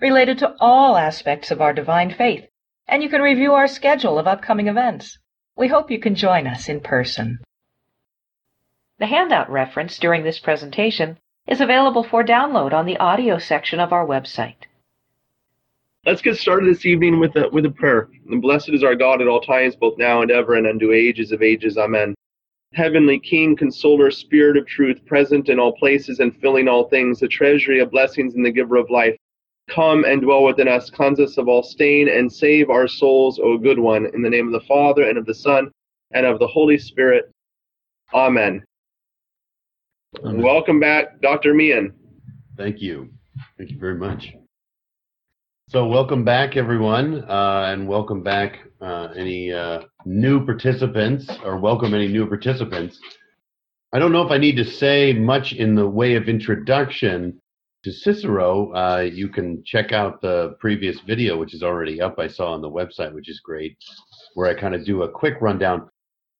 related to all aspects of our divine faith, and you can review our schedule of upcoming events. We hope you can join us in person. The handout reference during this presentation is available for download on the audio section of our website. Let's get started this evening with a, with a prayer. And blessed is our God at all times, both now and ever, and unto ages of ages. Amen. Heavenly King, Consoler, Spirit of truth, present in all places and filling all things, the treasury of blessings and the giver of life. Come and dwell within us, cleanse us of all stain, and save our souls, O good one, in the name of the Father, and of the Son, and of the Holy Spirit. Amen. Amen. Welcome back, Dr. Meehan. Thank you. Thank you very much. So, welcome back, everyone, uh, and welcome back uh, any uh, new participants, or welcome any new participants. I don't know if I need to say much in the way of introduction to Cicero, uh, you can check out the previous video, which is already up, I saw on the website, which is great, where I kind of do a quick rundown.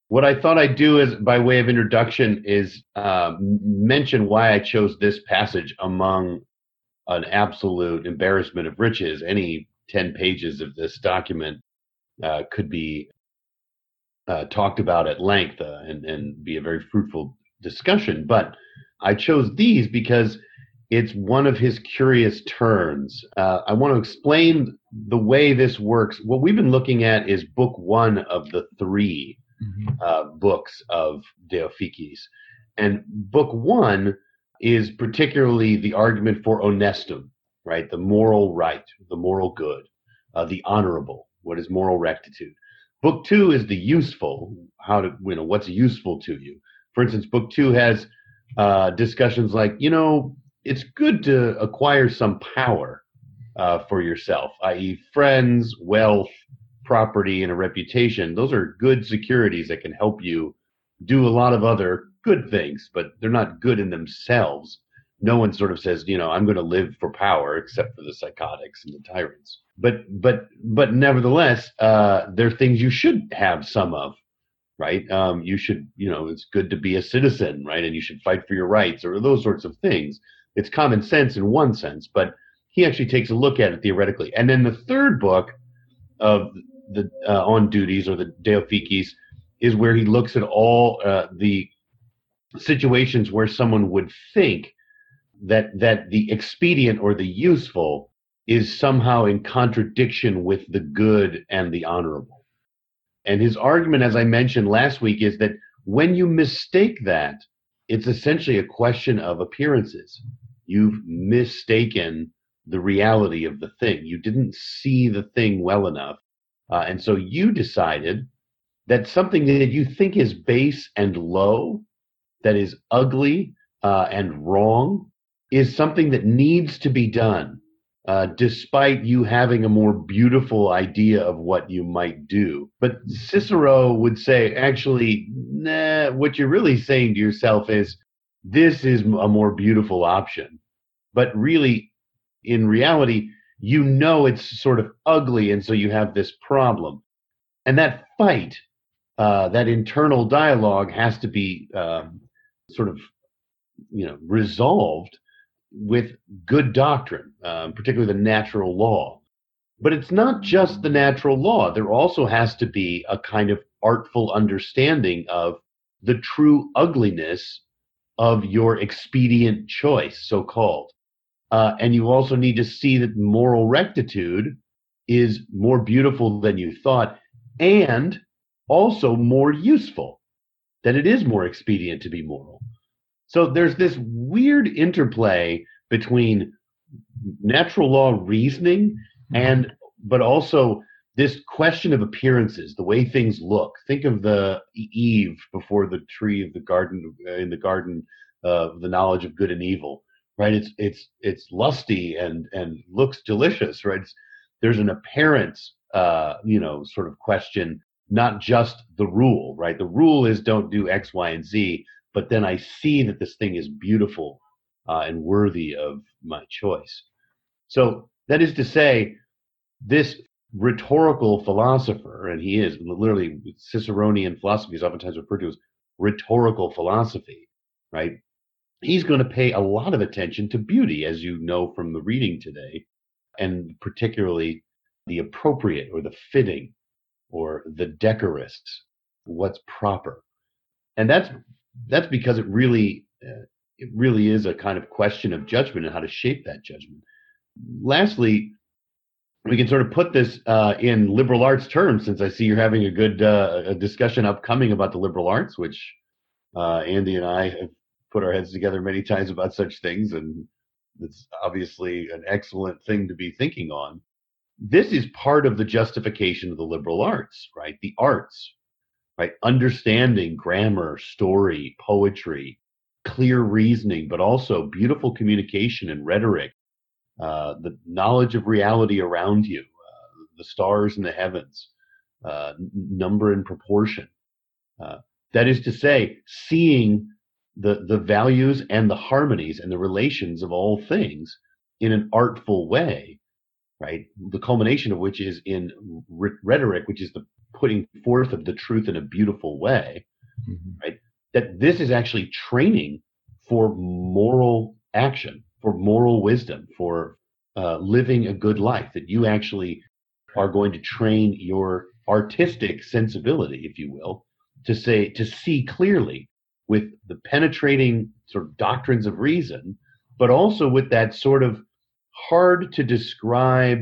What I thought I'd do is, by way of introduction, is uh, mention why I chose this passage among an absolute embarrassment of riches. Any 10 pages of this document uh, could be uh, talked about at length uh, and, and be a very fruitful discussion. But I chose these because it's one of his curious turns. Uh, I want to explain the way this works. What we've been looking at is book one of the 3 mm-hmm. uh, books of De Officiis. And book one is particularly the argument for honestum, right? The moral right, the moral good, uh, the honorable, what is moral rectitude. Book two is the useful, how to, you know, what's useful to you. For instance, book two has uh, discussions like, you know, it's good to acquire some power uh, for yourself, i.e., friends, wealth, property, and a reputation. Those are good securities that can help you do a lot of other good things, but they're not good in themselves. No one sort of says, you know, I'm going to live for power, except for the psychotics and the tyrants. But but but nevertheless, uh, they're things you should have some of, right? Um, you should, you know, it's good to be a citizen, right? And you should fight for your rights or those sorts of things it's common sense in one sense, but he actually takes a look at it theoretically. And then the third book of the uh, on duties or the De Officiis is where he looks at all uh, the situations where someone would think that that the expedient or the useful is somehow in contradiction with the good and the honorable. And his argument, as I mentioned last week, is that when you mistake that, it's essentially a question of appearances you've mistaken the reality of the thing. You didn't see the thing well enough. Uh, and so you decided that something that you think is base and low, that is ugly uh, and wrong, is something that needs to be done, uh, despite you having a more beautiful idea of what you might do. But Cicero would say, actually, nah, what you're really saying to yourself is, this is a more beautiful option. But really, in reality, you know it's sort of ugly, and so you have this problem. And that fight, uh, that internal dialogue, has to be um, sort of, you know, resolved with good doctrine, um, particularly the natural law. But it's not just the natural law. There also has to be a kind of artful understanding of the true ugliness of your expedient choice, so called. Uh, and you also need to see that moral rectitude is more beautiful than you thought and also more useful, that it is more expedient to be moral. So there's this weird interplay between natural law reasoning and but also this question of appearances, the way things look. Think of the Eve before the tree of the garden uh, in the garden of the knowledge of good and evil, right? It's it's it's lusty and and looks delicious, right? It's, there's an apparent, uh, you know, sort of question, not just the rule, right? The rule is don't do X, Y, and Z, but then I see that this thing is beautiful uh, and worthy of my choice. So that is to say, this rhetorical philosopher, and he is literally Ciceronian philosophy is oftentimes referred to as rhetorical philosophy, right? He's going to pay a lot of attention to beauty, as you know from the reading today, and particularly the appropriate or the fitting or the decorous, what's proper. And that's that's because it really uh, it really is a kind of question of judgment and how to shape that judgment. Lastly, we can sort of put this uh, in liberal arts terms, since I see you're having a good uh, a discussion upcoming about the liberal arts, which uh, Andy and I have put our heads together many times about such things, and it's obviously an excellent thing to be thinking on. This is part of the justification of the liberal arts, right? The arts, right? Understanding grammar, story, poetry, clear reasoning, but also beautiful communication and rhetoric, uh, the knowledge of reality around you, uh, the stars in the heavens, uh, number and proportion. Uh, that is to say, seeing the, the values and the harmonies and the relations of all things in an artful way, right? The culmination of which is in rhetoric, which is the putting forth of the truth in a beautiful way, mm-hmm. right? That this is actually training for moral action for moral wisdom, for uh, living a good life, that you actually are going to train your artistic sensibility, if you will, to say, to see clearly with the penetrating sort of doctrines of reason, but also with that sort of hard to describe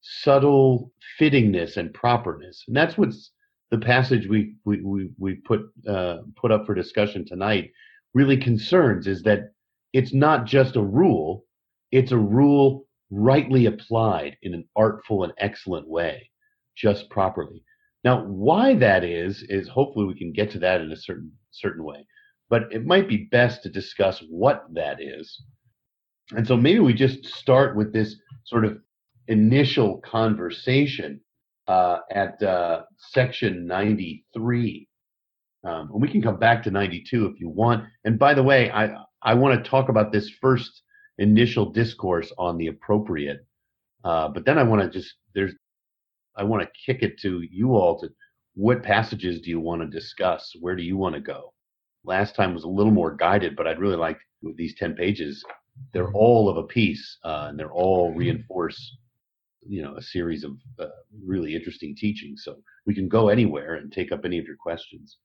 subtle fittingness and properness. And that's what's the passage we we we, we put uh, put up for discussion tonight really concerns is that it's not just a rule, it's a rule rightly applied in an artful and excellent way, just properly. Now, why that is, is hopefully we can get to that in a certain certain way. But it might be best to discuss what that is. And so maybe we just start with this sort of initial conversation uh, at uh, section 93. Um, and we can come back to 92 if you want. And by the way, I, I want to talk about this first initial discourse on the appropriate, uh, but then I want to just there's I want to kick it to you all to what passages do you want to discuss? Where do you want to go? Last time was a little more guided, but I'd really like with these ten pages. They're all of a piece, uh, and they're all reinforce, you know, a series of uh, really interesting teachings. So we can go anywhere and take up any of your questions.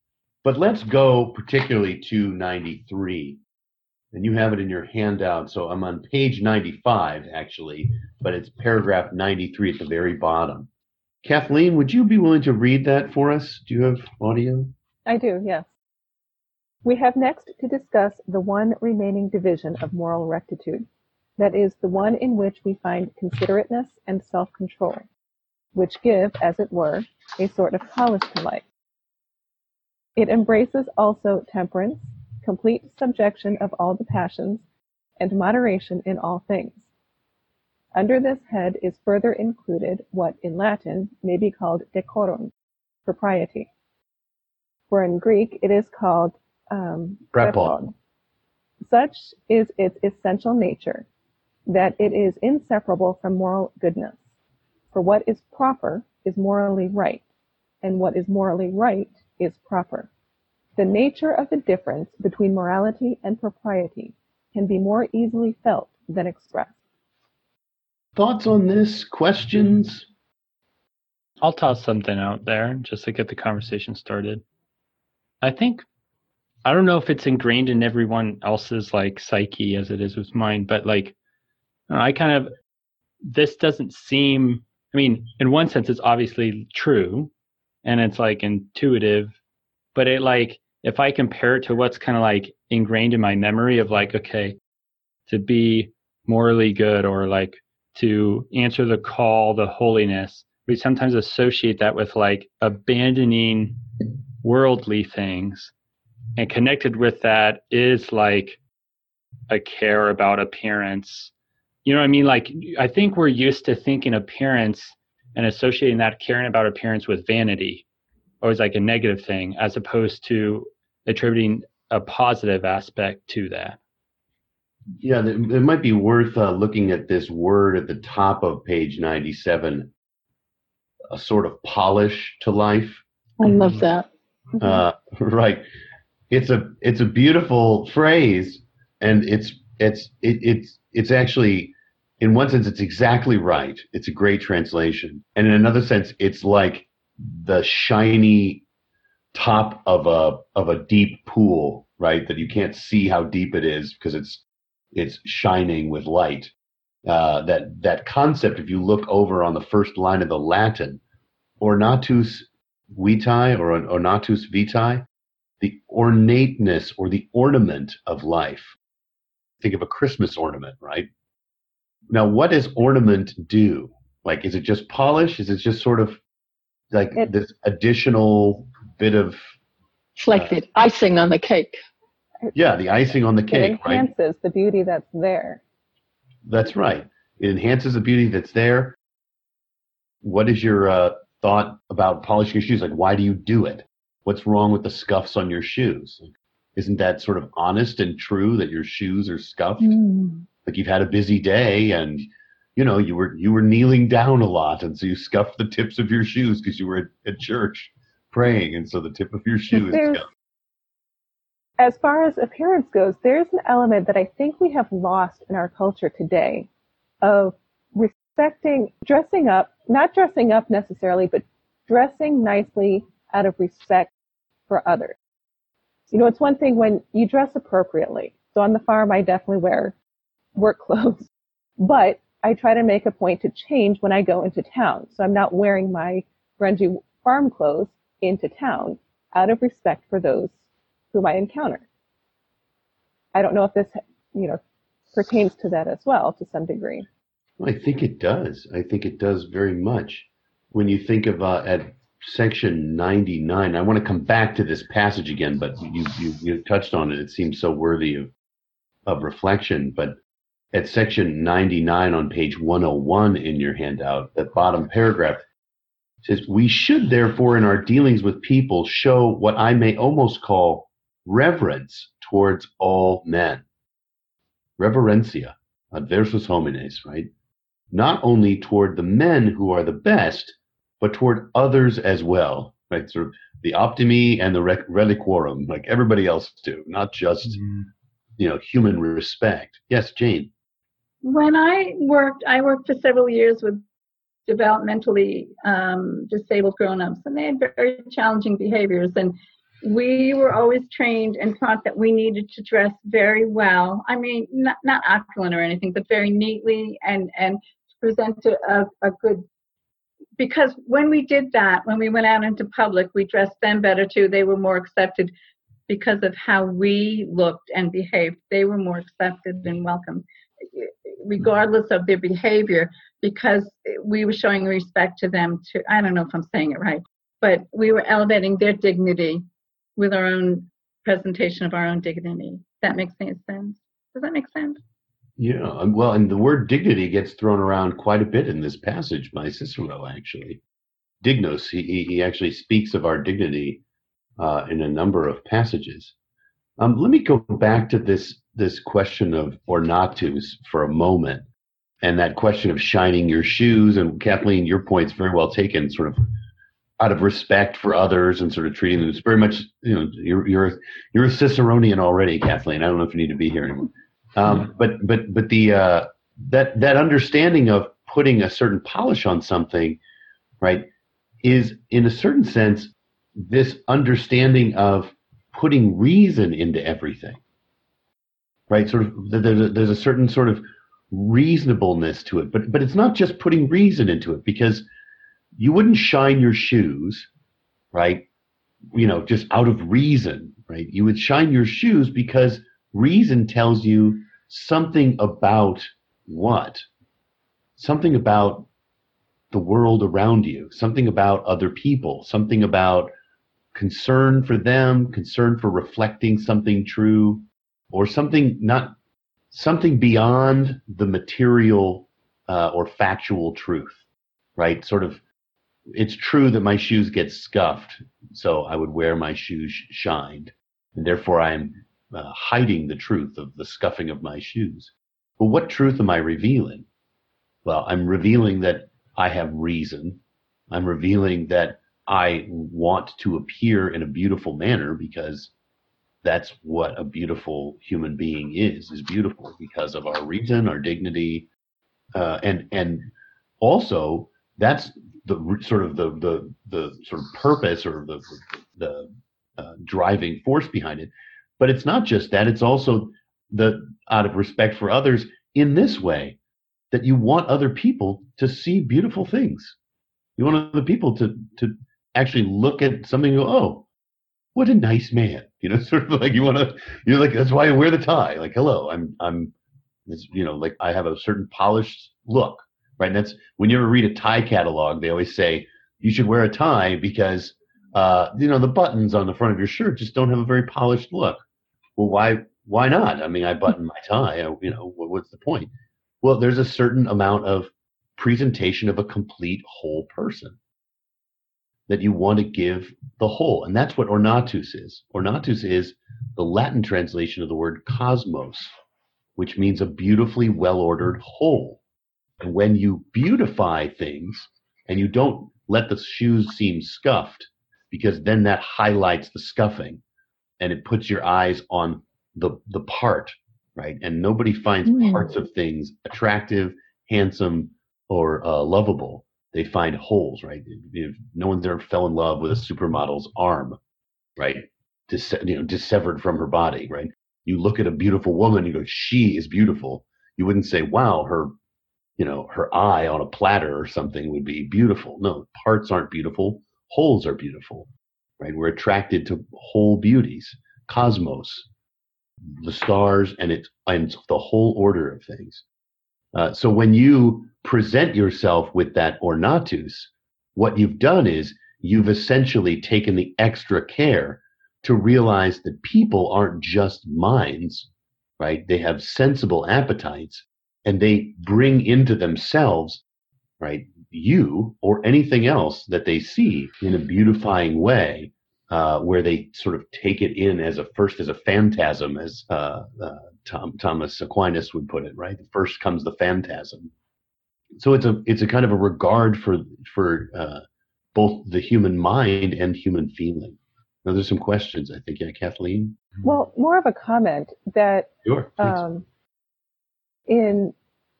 But let's go particularly to 93 and you have it in your handout. So I'm on page 95 actually, but it's paragraph 93 at the very bottom. Kathleen, would you be willing to read that for us? Do you have audio? I do, yes. We have next to discuss the one remaining division of moral rectitude, that is, the one in which we find considerateness and self control, which give, as it were, a sort of polish to life. It embraces also temperance, complete subjection of all the passions, and moderation in all things. Under this head is further included what in Latin may be called decorum, propriety. For in Greek it is called um, Such is its essential nature, that it is inseparable from moral goodness. For what is proper is morally right, and what is morally right is proper. The nature of the difference between morality and propriety can be more easily felt than expressed. Thoughts on this? Questions? I'll toss something out there just to get the conversation started. I think I don't know if it's ingrained in everyone else's like psyche as it is with mine, but like I kind of this doesn't seem I mean, in one sense it's obviously true and it's like intuitive, but it like if I compare it to what's kind of like ingrained in my memory of like, okay, to be morally good or like to answer the call, the holiness, we sometimes associate that with like abandoning worldly things. And connected with that is like a care about appearance You know what I mean? Like I think we're used to thinking appearance and associating that caring about appearance with vanity, always like a negative thing, as opposed to attributing a positive aspect to that. Yeah, it might be worth uh, looking at this word at the top of page 97, a sort of polish to life. I love that. Uh, right. It's a it's a beautiful phrase, and it's it's it, it's it's actually in one sense it's exactly right. It's a great translation, and in another sense, it's like the shiny top of a of a deep pool, right? That you can't see how deep it is because it's it's shining with light. Uh, that that concept, if you look over on the first line of the Latin, ornatus vitae or ornatus vitae, the ornateness or the ornament of life. Think of a Christmas ornament, right? Now, what does ornament do? Like, is it just polish? Is it just sort of like It- this additional bit of It's like the icing on the cake. yeah, the icing on the It cake, right? enhances the beauty that's there. That's right. It enhances the beauty that's there. What is your uh, thought about polishing your shoes? Like, why do you do it? What's wrong with the scuffs on your shoes? Isn't that sort of honest and true that your shoes are scuffed? Like you've had a busy day and you know you were you were kneeling down a lot and so you scuffed the tips of your shoes because you were at, at church praying and so the tip of your shoe is There's- As far as appearance goes, there's an element that I think we have lost in our culture today of respecting, dressing up, not dressing up necessarily, but dressing nicely out of respect for others. You know, it's one thing when you dress appropriately. So on the farm, I definitely wear work clothes, but I try to make a point to change when I go into town. So I'm not wearing my grungy farm clothes into town out of respect for those whom I encounter. I don't know if this, you know, pertains to that as well to some degree. I think it does. I think it does very much. When you think of uh, at section 99, I want to come back to this passage again, but you, you, you touched on it. It seems so worthy of, of reflection. But at section 99 on page 101 in your handout, that bottom paragraph says, We should therefore in our dealings with people show what I may almost call reverence towards all men. Reverentia, adversus homines, right? not only toward the men who are the best, but toward others as well, right? Sort of the optimi and the rec- reliquorum, like everybody else do, not just mm-hmm. you know human respect. Yes, Jane. When I worked, I worked for several years with developmentally um, disabled grown-ups, and they had very challenging behaviors. And we were always trained and taught that we needed to dress very well. I mean, not not opulent or anything, but very neatly and and present a, a, good. Because when we did that, when we went out into public, we dressed them better too. They were more accepted because of how we looked and behaved. They were more accepted and welcomed, regardless of their behavior, because we were showing respect to them. To I don't know if I'm saying it right, but we were elevating their dignity with our own presentation of our own dignity. That makes any sense? Does that make sense? Yeah, well, and the word dignity gets thrown around quite a bit in this passage by Cicero, actually. Dignos, he, he actually speaks of our dignity uh, in a number of passages. Um, let me go back to this this question of or not ornatus for a moment, and that question of shining your shoes. And Kathleen, your point's very well taken. Sort of out of respect for others and sort of treating them. It's very much you know you're you're you're a Ciceronian already, Kathleen. I don't know if you need to be here anymore. Um, but but but the uh, that that understanding of putting a certain polish on something, right, is in a certain sense this understanding of putting reason into everything, right? Sort of there's a, there's a certain sort of reasonableness to it, but but it's not just putting reason into it because you wouldn't shine your shoes, right? You know, just out of reason, right? You would shine your shoes because reason tells you something about what? Something about the world around you, something about other people, something about concern for them, concern for reflecting something true, or something not something beyond the material uh, or factual truth, right? Sort of, it's true that my shoes get scuffed, so I would wear my shoes shined, and therefore I'm uh, hiding the truth of the scuffing of my shoes. But what truth am I revealing? Well, I'm revealing that I have reason. I'm revealing that I want to appear in a beautiful manner because that's what a beautiful human being is is beautiful because of our reason our dignity uh, and and also that's the sort of the the the sort of purpose or the the uh, driving force behind it. But it's not just that it's also the out of respect for others in this way that you want other people to see beautiful things. You want other people to to actually look at something and go oh what a nice man. You know, sort of like you want to, you're like, that's why I wear the tie. Like, hello, I'm, I'm, it's, you know, like I have a certain polished look, right? And that's when you ever read a tie catalog, they always say you should wear a tie because, uh, you know, the buttons on the front of your shirt just don't have a very polished look. Well, why, why not? I mean, I button my tie. I, you know, what's the point? Well, there's a certain amount of presentation of a complete whole person that you want to give the whole. And that's what ornatus is. Ornatus is the Latin translation of the word cosmos, which means a beautifully well ordered whole. And when you beautify things and you don't let the shoes seem scuffed, because then that highlights the scuffing and it puts your eyes on the, the part, right? And nobody finds mm. parts of things attractive, handsome, or uh, lovable they find wholes, right? No one's ever fell in love with a supermodel's arm, right? Dis- you know, dissevered from her body, right? You look at a beautiful woman, you go, she is beautiful. You wouldn't say, wow, her, you know, her eye on a platter or something would be beautiful. No, parts aren't beautiful. Wholes are beautiful, right? We're attracted to whole beauties, cosmos, the stars, and it's and the whole order of things. Uh, so when you present yourself with that ornatus, what you've done is you've essentially taken the extra care to realize that people aren't just minds, right? They have sensible appetites and they bring into themselves, right, you or anything else that they see in a beautifying way, uh, where they sort of take it in as a first as a phantasm, as uh, uh, Tom, Thomas Aquinas would put it, right? First comes the phantasm. So it's a it's a kind of a regard for for uh, both the human mind and human feeling. Now, there's some questions. I think, yeah, Kathleen. Well, more of a comment that sure, um, in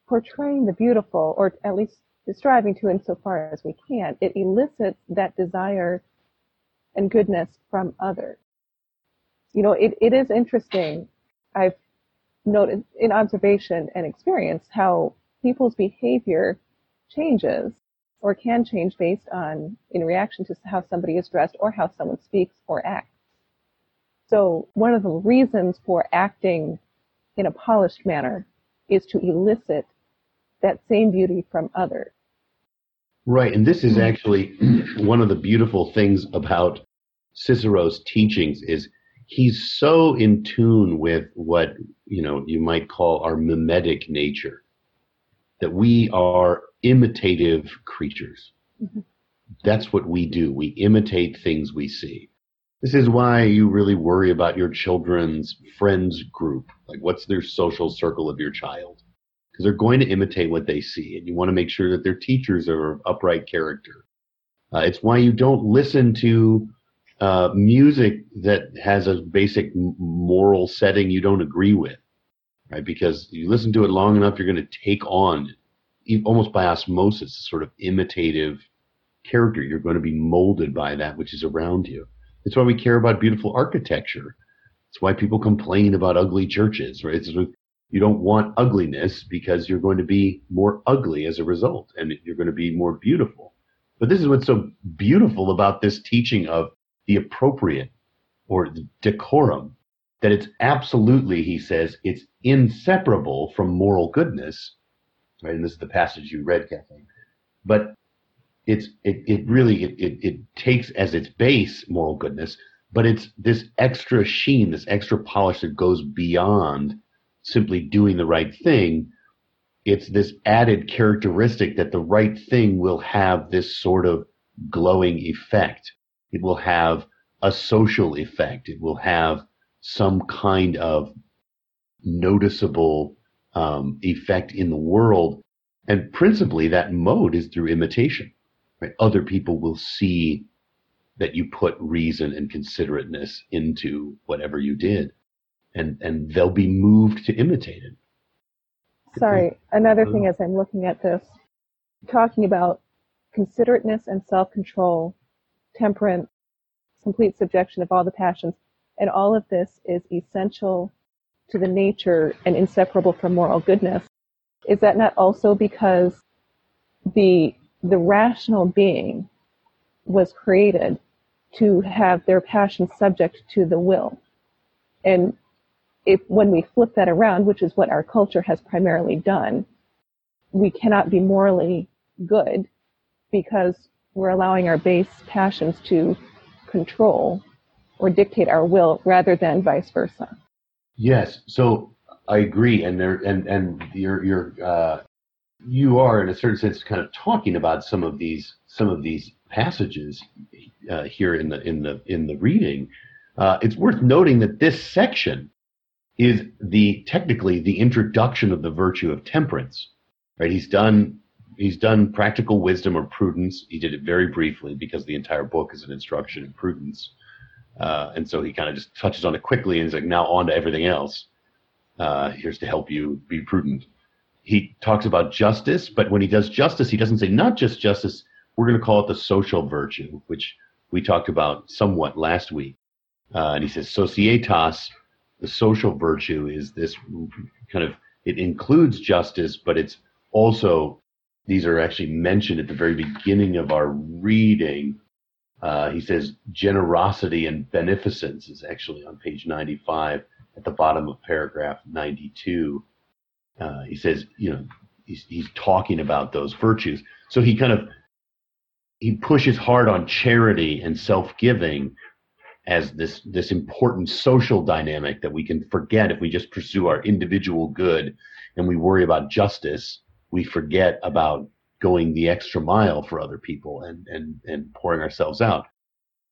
portraying the beautiful, or at least striving to, insofar as we can, it elicits that desire and goodness from others. You know, it, it is interesting. I've noted in observation and experience how people's behavior changes or can change based on in reaction to how somebody is dressed or how someone speaks or acts. So one of the reasons for acting in a polished manner is to elicit that same beauty from others. Right, and this is hmm. actually one of the beautiful things about Cicero's teachings is he's so in tune with what you know you might call our mimetic nature that we are imitative creatures. Mm-hmm. that's what we do. We imitate things we see. This is why you really worry about your children's friends group. Like what's their social circle of your child? Because they're going to imitate what they see and you want to make sure that their teachers are of upright character. Uh, it's why you don't listen to uh, music that has a basic moral setting you don't agree with, right? Because you listen to it long enough, you're going to take on, almost by osmosis, a sort of imitative character. You're going to be molded by that which is around you. That's why we care about beautiful architecture. It's why people complain about ugly churches, right? It's, you don't want ugliness because you're going to be more ugly as a result, and you're going to be more beautiful. But this is what's so beautiful about this teaching of the appropriate or the decorum, that it's absolutely, he says, it's inseparable from moral goodness. Right, and this is the passage you read, Kathleen. But it's it, it really it, it, it takes as its base moral goodness, but it's this extra sheen, this extra polish that goes beyond simply doing the right thing. It's this added characteristic that the right thing will have this sort of glowing effect. It will have a social effect. It will have some kind of noticeable um, effect in the world. And principally, that mode is through imitation. Right? Other people will see that you put reason and considerateness into whatever you did, and and they'll be moved to imitate it. Sorry, another thing as I'm looking at this, talking about considerateness and self-control, temperance, complete subjection of all the passions, and all of this is essential to the nature and inseparable from moral goodness. Is that not also because the the rational being was created to have their passions subject to the will? And if when we flip that around, which is what our culture has primarily done, we cannot be morally good because we're allowing our base passions to control or dictate our will rather than vice versa. Yes, so I agree, and there and and you're you're uh, you are in a certain sense kind of talking about some of these some of these passages uh, here in the in the in the reading. Uh, it's worth noting that this section is the technically the introduction of the virtue of temperance. Right? He's done he's done practical wisdom or prudence. He did it very briefly because the entire book is an instruction in prudence. Uh, and so he kind of just touches on it quickly and he's like, now on to everything else. Uh, here's to help you be prudent. He talks about justice, but when he does justice, he doesn't say not just justice. We're going to call it the social virtue, which we talked about somewhat last week. Uh, and he says societas, the social virtue is this kind of, it includes justice, but it's also, these are actually mentioned at the very beginning of our reading uh, he says generosity and beneficence is actually on page 95 at the bottom of paragraph 92. Uh, he says, you know, he's, he's talking about those virtues. So he kind of he pushes hard on charity and self-giving as this this important social dynamic that we can forget if we just pursue our individual good and we worry about justice. We forget about going the extra mile for other people and and and pouring ourselves out.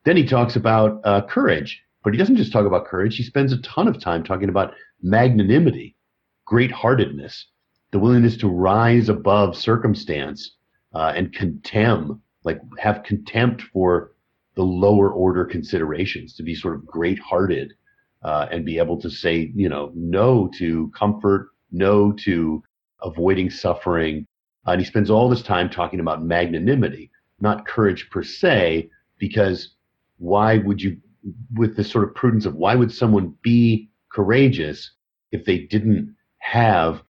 Then he talks about uh, courage, but he doesn't just talk about courage. He spends a ton of time talking about magnanimity, great-heartedness, the willingness to rise above circumstance uh, and contemn, like have contempt for the lower order considerations, to be sort of great-hearted uh, and be able to say, you know, no to comfort, no to avoiding suffering, Uh, and he spends all this time talking about magnanimity, not courage per se, because why would you, with this sort of prudence of why would someone be courageous if they didn't have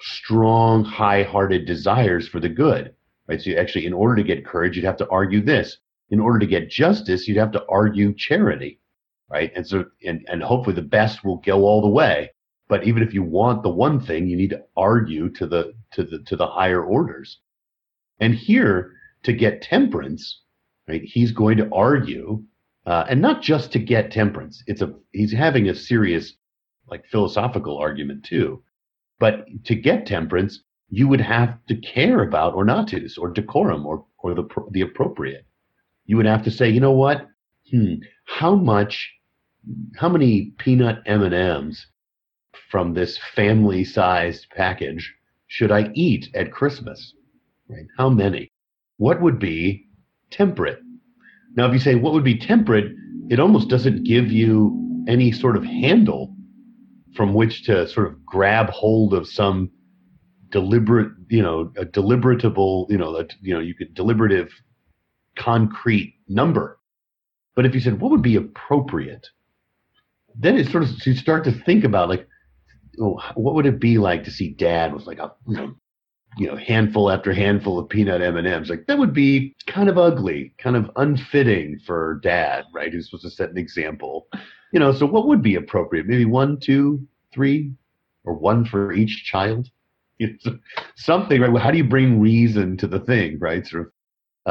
strong, high hearted desires for the good? Right. So actually, in order to get courage, you'd have to argue this. In order to get justice, you'd have to argue charity. Right. And so, and, and hopefully the best will go all the way. But even if you want the one thing, you need to argue to the to the to the higher orders. And here, to get temperance, right, he's going to argue, uh, and not just to get temperance. It's a he's having a serious, like philosophical argument too. But to get temperance, you would have to care about ornatus or decorum or or the the appropriate. You would have to say, you know what? Hmm, how much, how many peanut M and M's from this family sized package should I eat at Christmas? Right? How many? What would be temperate? Now, if you say what would be temperate, it almost doesn't give you any sort of handle from which to sort of grab hold of some deliberate, you know, a deliberatable, you know, you know, you could deliberative, concrete number. But if you said what would be appropriate, then it sort of you start to think about like what would it be like to see dad with like a you know, you know handful after handful of peanut m&ms? Like that would be kind of ugly kind of unfitting for dad right who's supposed to set an example. You know so what would be appropriate? Maybe one two three or one for each child? Something right? Well, how do you bring reason to the thing right? Sort of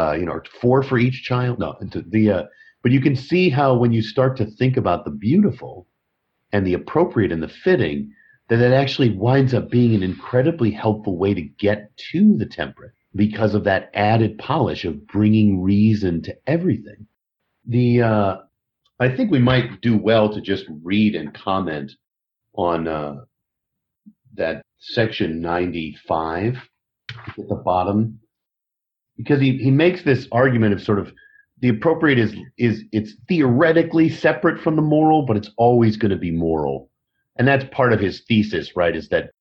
uh, you know four for each child? No into the uh, but you can see how when you start to think about the beautiful and the appropriate and the fitting that it actually winds up being an incredibly helpful way to get to the temperate because of that added polish of bringing reason to everything. The uh, I think we might do well to just read and comment on uh, that section 95 at the bottom because he, he makes this argument of sort of the appropriate is is it's theoretically separate from the moral but it's always going to be moral and that's part of his thesis right is that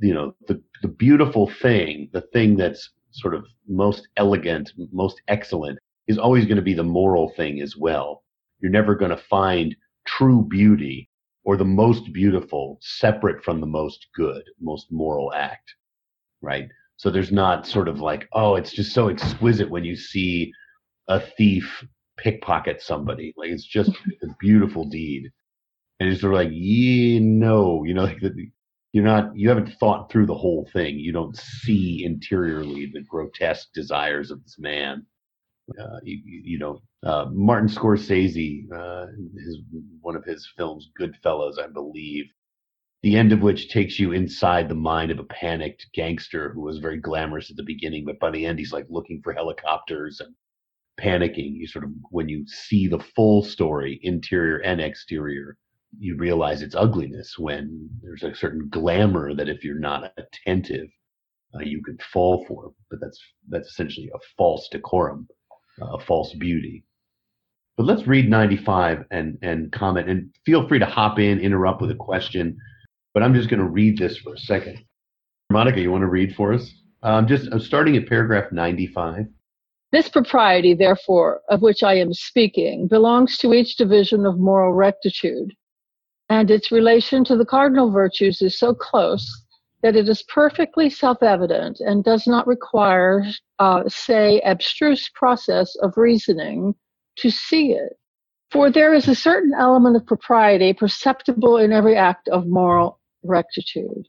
you know the the beautiful thing the thing that's sort of most elegant most excellent is always going to be the moral thing as well. You're never going to find true beauty or the most beautiful separate from the most good most moral act right? So there's not sort of like oh it's just so exquisite when you see a thief pickpocket somebody. Like it's just a beautiful deed and it's sort of like, yeah, no, you know, like the, you're not, you haven't thought through the whole thing. You don't see interiorly the grotesque desires of this man. Uh, you, you, know, uh, Martin Scorsese, uh, his one of his films, Goodfellas, I believe, the end of which takes you inside the mind of a panicked gangster who was very glamorous at the beginning, but by the end he's like looking for helicopters and panicking. You sort of when you see the full story, interior and exterior, you realize its ugliness when there's a certain glamour that if you're not attentive, uh, you could fall for. But that's that's essentially a false decorum, uh, a false beauty. But let's read 95 and and comment and feel free to hop in, interrupt with a question. But I'm just going to read this for a second. Monica, you want to read for us? I'm just I'm starting at paragraph 95. This propriety, therefore, of which I am speaking, belongs to each division of moral rectitude, and its relation to the cardinal virtues is so close that it is perfectly self-evident and does not require, uh, say, abstruse process of reasoning to see it. For there is a certain element of propriety perceptible in every act of moral rectitude.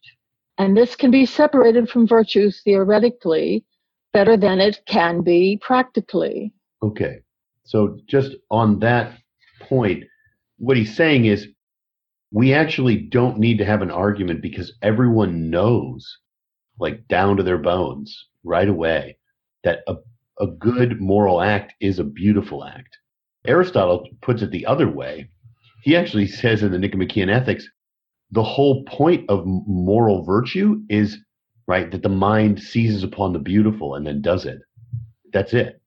And this can be separated from virtue theoretically better than it can be practically. Okay. So just on that point, what he's saying is we actually don't need to have an argument because everyone knows, like down to their bones, right away, that a, a good moral act is a beautiful act. Aristotle puts it the other way. He actually says in the Nicomachean Ethics, the whole point of moral virtue is right that the mind seizes upon the beautiful and then does it. That's it.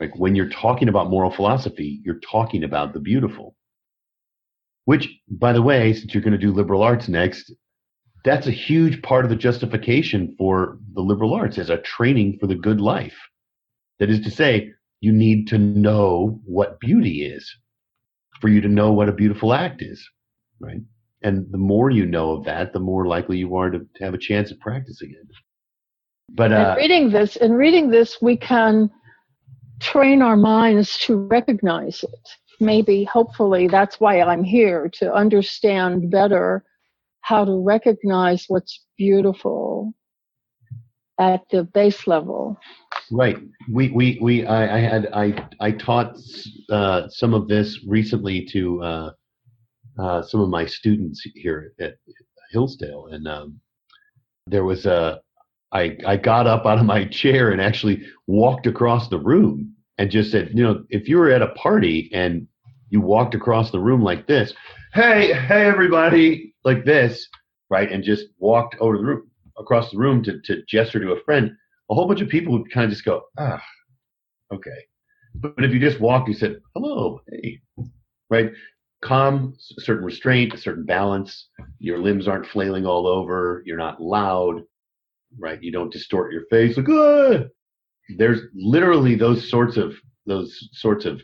Like when you're talking about moral philosophy, you're talking about the beautiful. Which, by the way, since you're going to do liberal arts next, that's a huge part of the justification for the liberal arts as a training for the good life. That is to say, you need to know what beauty is for you to know what a beautiful act is, right? And the more you know of that, the more likely you are to, have a chance of practicing it. But uh, in reading this, in reading this, we can train our minds to recognize it maybe hopefully that's why I'm here to understand better how to recognize what's beautiful at the base level. Right. We we we I, I had I I taught uh, some of this recently to uh, uh, some of my students here at Hillsdale, and um, there was a I I got up out of my chair and actually walked across the room and just said, you know, if you were at a party and you walked across the room like this, hey, hey, everybody, like this, right, and just walked over the room across the room to, to gesture to a friend, a whole bunch of people would kind of just go, ah, okay. But if you just walked, you said, hello, hey, right? Calm, certain restraint, a certain balance. Your limbs aren't flailing all over. You're not loud, right? You don't distort your face like, ah. There's literally those sorts of those sorts of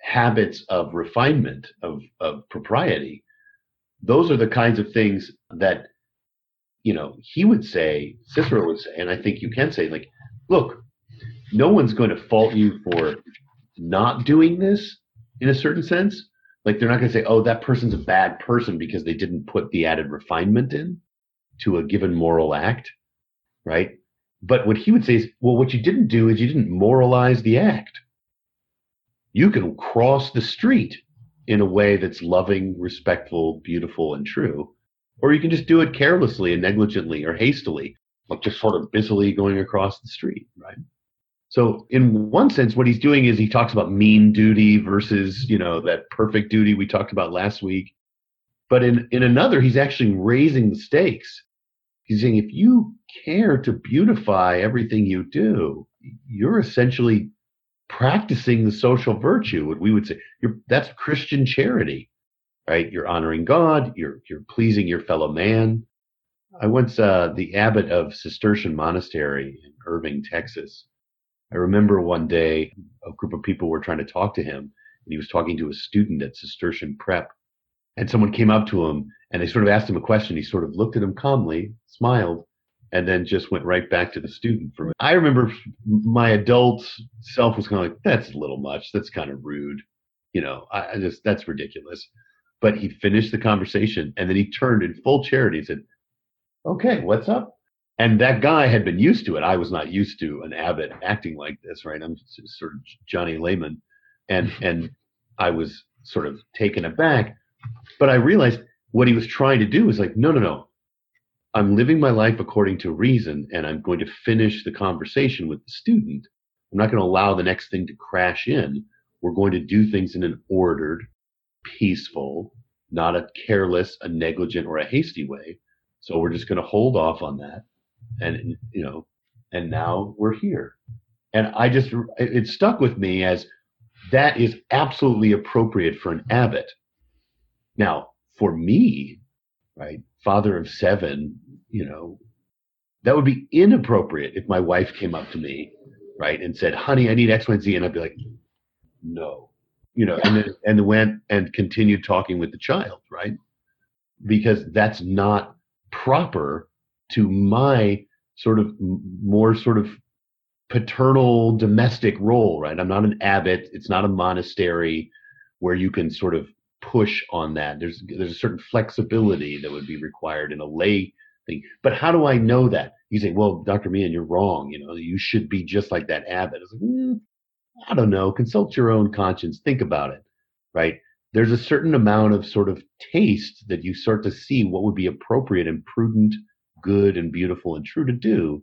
habits of refinement of, of propriety. Those are the kinds of things that you know he would say cicero would say and i think you can say like look no one's going to fault you for not doing this in a certain sense. Like they're not going to say oh that person's a bad person because they didn't put the added refinement in to a given moral act right but what he would say is well what you didn't do is you didn't moralize the act you can cross the street in a way that's loving, respectful, beautiful, and true. or you can just do it carelessly and negligently or hastily, like just sort of busily going across the street, right? So in one sense, what he's doing is he talks about mean duty versus, you know, that perfect duty we talked about last week. But in, in another, he's actually raising the stakes. He's saying if you care to beautify everything you do, you're essentially practicing the social virtue, what we would say. You're, that's Christian charity, right? You're honoring God, you're, you're pleasing your fellow man. I once, uh, the abbot of Cistercian Monastery in Irving, Texas, I remember one day a group of people were trying to talk to him, and he was talking to a student at Cistercian Prep. And someone came up to him and they sort of asked him a question. He sort of looked at him calmly, smiled, and then just went right back to the student. For I remember my adult self was kind of like, "That's a little much. That's kind of rude." You know, I, I just that's ridiculous. But he finished the conversation and then he turned in full charity and said, "Okay, what's up?" And that guy had been used to it. I was not used to an abbot acting like this, right? I'm sort of Johnny Layman, and and I was sort of taken aback. But I realized what he was trying to do was like, no, no, no. I'm living my life according to reason, and I'm going to finish the conversation with the student. I'm not going to allow the next thing to crash in. We're going to do things in an ordered, peaceful, not a careless, a negligent, or a hasty way. So we're just going to hold off on that and you know, and now we're here. And I just it stuck with me as that is absolutely appropriate for an abbot. Now, for me, right, father of seven, you know, that would be inappropriate if my wife came up to me, right, and said, "Honey, I need X, Y, and Z," and I'd be like, "No," you know, and and went and continued talking with the child, right, because that's not proper to my sort of more sort of paternal domestic role, right? I'm not an abbot. It's not a monastery where you can sort of push on that. There's there's a certain flexibility that would be required in a lay thing. But how do I know that? You say, well, Dr. Meehan, you're wrong. You know, you should be just like that abbot. Like, mm, I don't know. Consult your own conscience. Think about it, right? There's a certain amount of sort of taste that you start to see what would be appropriate and prudent good and beautiful and true to do,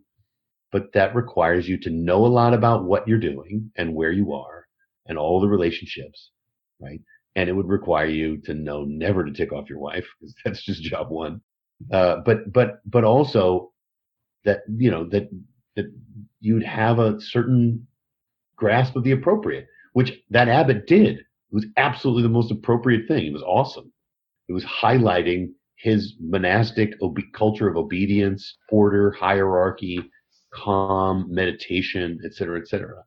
but that requires you to know a lot about what you're doing and where you are and all the relationships, right? And it would require you to know never to tick off your wife because that's just job one. Uh, but but but also that you know that that you'd have a certain grasp of the appropriate, which that abbot did. It was absolutely the most appropriate thing. It was awesome. It was highlighting his monastic obe- culture of obedience, order, hierarchy, calm, meditation, etc., etc.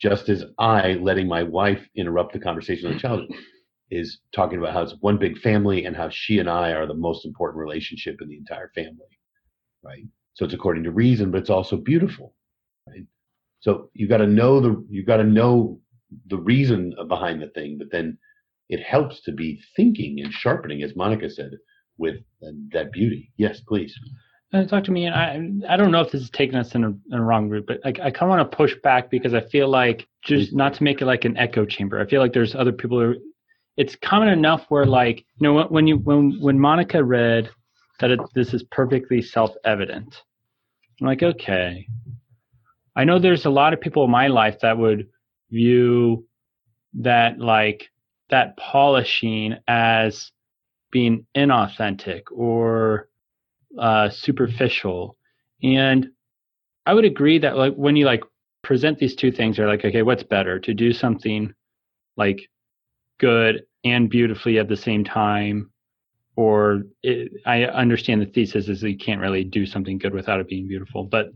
Just as I, letting my wife interrupt the conversation with the child, is talking about how it's one big family and how she and I are the most important relationship in the entire family, right? So it's according to reason, but it's also beautiful, right? So you got to know the you got to know the reason behind the thing, but then it helps to be thinking and sharpening, as Monica said, with that beauty. Yes, please. Uh, talk to me, and I I don't know if this is taking us in a, in a wrong route, but I, I kind of want to push back because I feel like just not to make it like an echo chamber. I feel like there's other people who, it's common enough where like you know when you when when Monica read that it, this is perfectly self-evident, I'm like okay, I know there's a lot of people in my life that would view that like that polishing as being inauthentic or uh, superficial. And I would agree that like when you like present these two things, are like, okay, what's better to do something like good and beautifully at the same time, or it, I understand the thesis is you can't really do something good without it being beautiful, but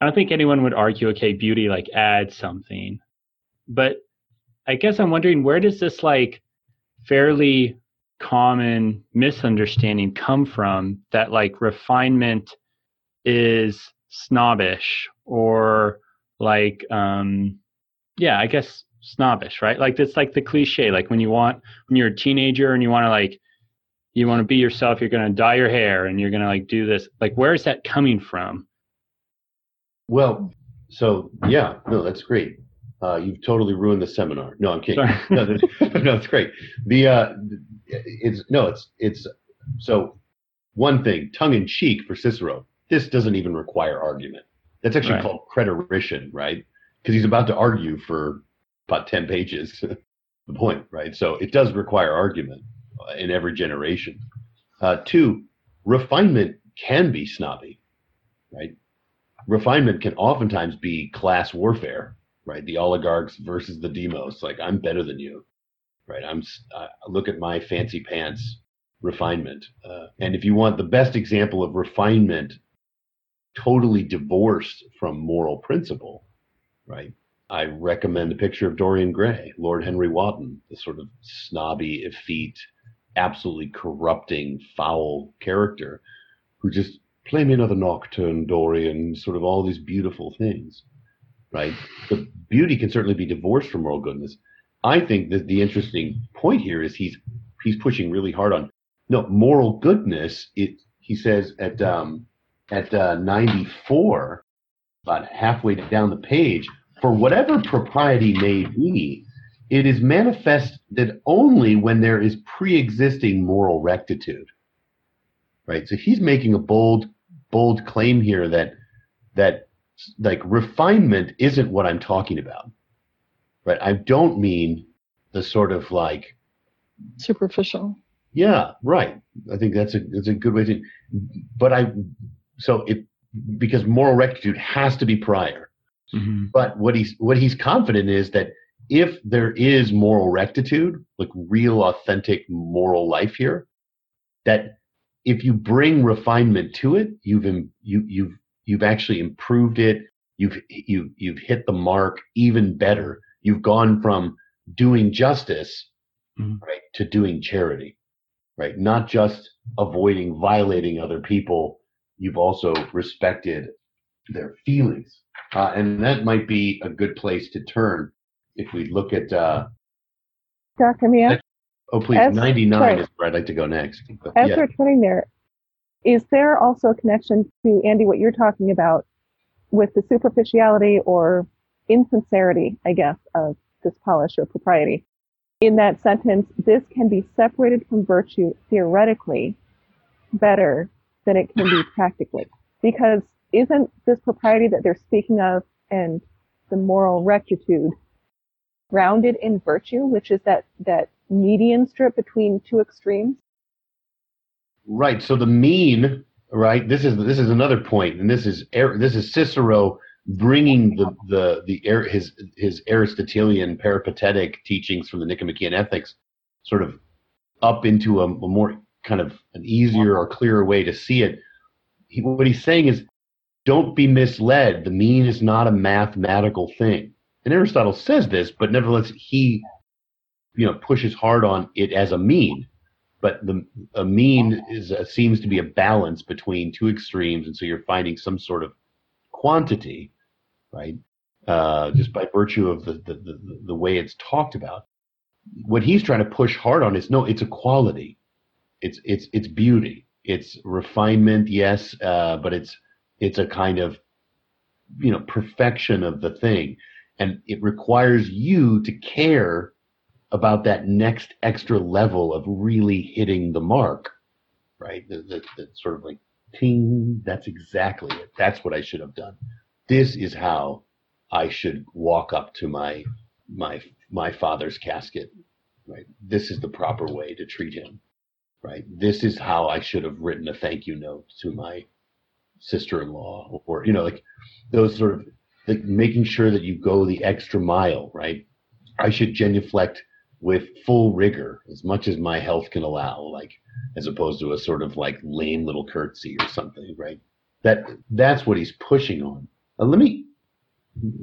I don't think anyone would argue, okay, beauty like adds something. But I guess I'm wondering where does this like fairly common misunderstanding come from that like refinement is snobbish or like um yeah i guess snobbish right like it's like the cliche like when you want when you're a teenager and you want to like you want to be yourself you're going to dye your hair and you're going to like do this like where is that coming from well so yeah no that's great uh, you've totally ruined the seminar. No, I'm kidding. no, no, it's great. The uh, it's no, it's it's so one thing, tongue in cheek for Cicero, this doesn't even require argument. That's actually Right. called preterition, right? Because he's about to argue for about 10 pages the point, right? So it does require argument uh, in every generation. Uh, two, refinement can be snobby, right? Refinement can oftentimes be class warfare, right? The oligarchs versus the demos. Like I'm better than you, right? I'm uh, look at my fancy pants refinement. Uh, and if you want the best example of refinement totally divorced from moral principle, right? I recommend a picture of Dorian Gray, Lord Henry Wotton, the sort of snobby, effete, absolutely corrupting, foul character who just play me another nocturne, Dorian, sort of all these beautiful things, right? The beauty can certainly be divorced from moral goodness. I think that the interesting point here is he's he's pushing really hard on no moral goodness. It he says at um, at uh, 94, about halfway down the page, for whatever propriety may be, it is manifested only when there is pre-existing moral rectitude. Right. So he's making a bold, bold claim here that that like refinement isn't what I'm talking about. Right. I don't mean the sort of like Superficial. yeah, right. I think that's a that's a good way to. But I, so it because moral rectitude has to be prior. Mhm. But what he's what he's confident is that if there is moral rectitude, like real authentic moral life here, that if you bring refinement to it, you've you you've you've actually improved it. You've you you've hit the mark even better. You've gone from doing justice, Mhm. right, to doing charity, right? Not just avoiding violating other people. You've also respected their feelings. Uh, and that might be a good place to turn if we look at, uh, Dr. Mia, oh, please, As- 99 sorry. is where I'd like to go next. But, as yeah. we're turning there, is there also a connection to, Andy, what you're talking about with the superficiality or insincerity, I guess, of this polish or propriety? In that sentence, this can be separated from virtue theoretically better than it can be practically. Because isn't this propriety that they're speaking of and the moral rectitude grounded in virtue, which is that, that median strip between two extremes? Right. So the mean, right? This is this is another point, and this is this is Cicero bringing the the the his his Aristotelian peripatetic teachings from the Nicomachean Ethics, sort of up into a, a more kind of an easier or clearer way to see it. He, what he's saying is, don't be misled. The mean is not a mathematical thing, and Aristotle says this, but nevertheless he, you know, pushes hard on it as a mean but the a mean is uh, seems to be a balance between two extremes, and so you're finding some sort of quantity, right? Uh, just by virtue of the, the the the way it's talked about. What he's trying to push hard on is no, it's a quality, it's it's it's beauty, it's refinement, yes, uh, but it's it's a kind of you know perfection of the thing, and it requires you to care about that next extra level of really hitting the mark, right? That, sort of like, ting, that's exactly it. That's what I should have done. This is how I should walk up to my my my father's casket, right? This is the proper way to treat him, right? This is how I should have written a thank you note to my sister-in-law, or you know, like those sort of like making sure that you go the extra mile, right? I should genuflect with full rigor as much as my health can allow, like as opposed to a sort of like lame little curtsy or something, right? That that's what he's pushing on. Uh, let me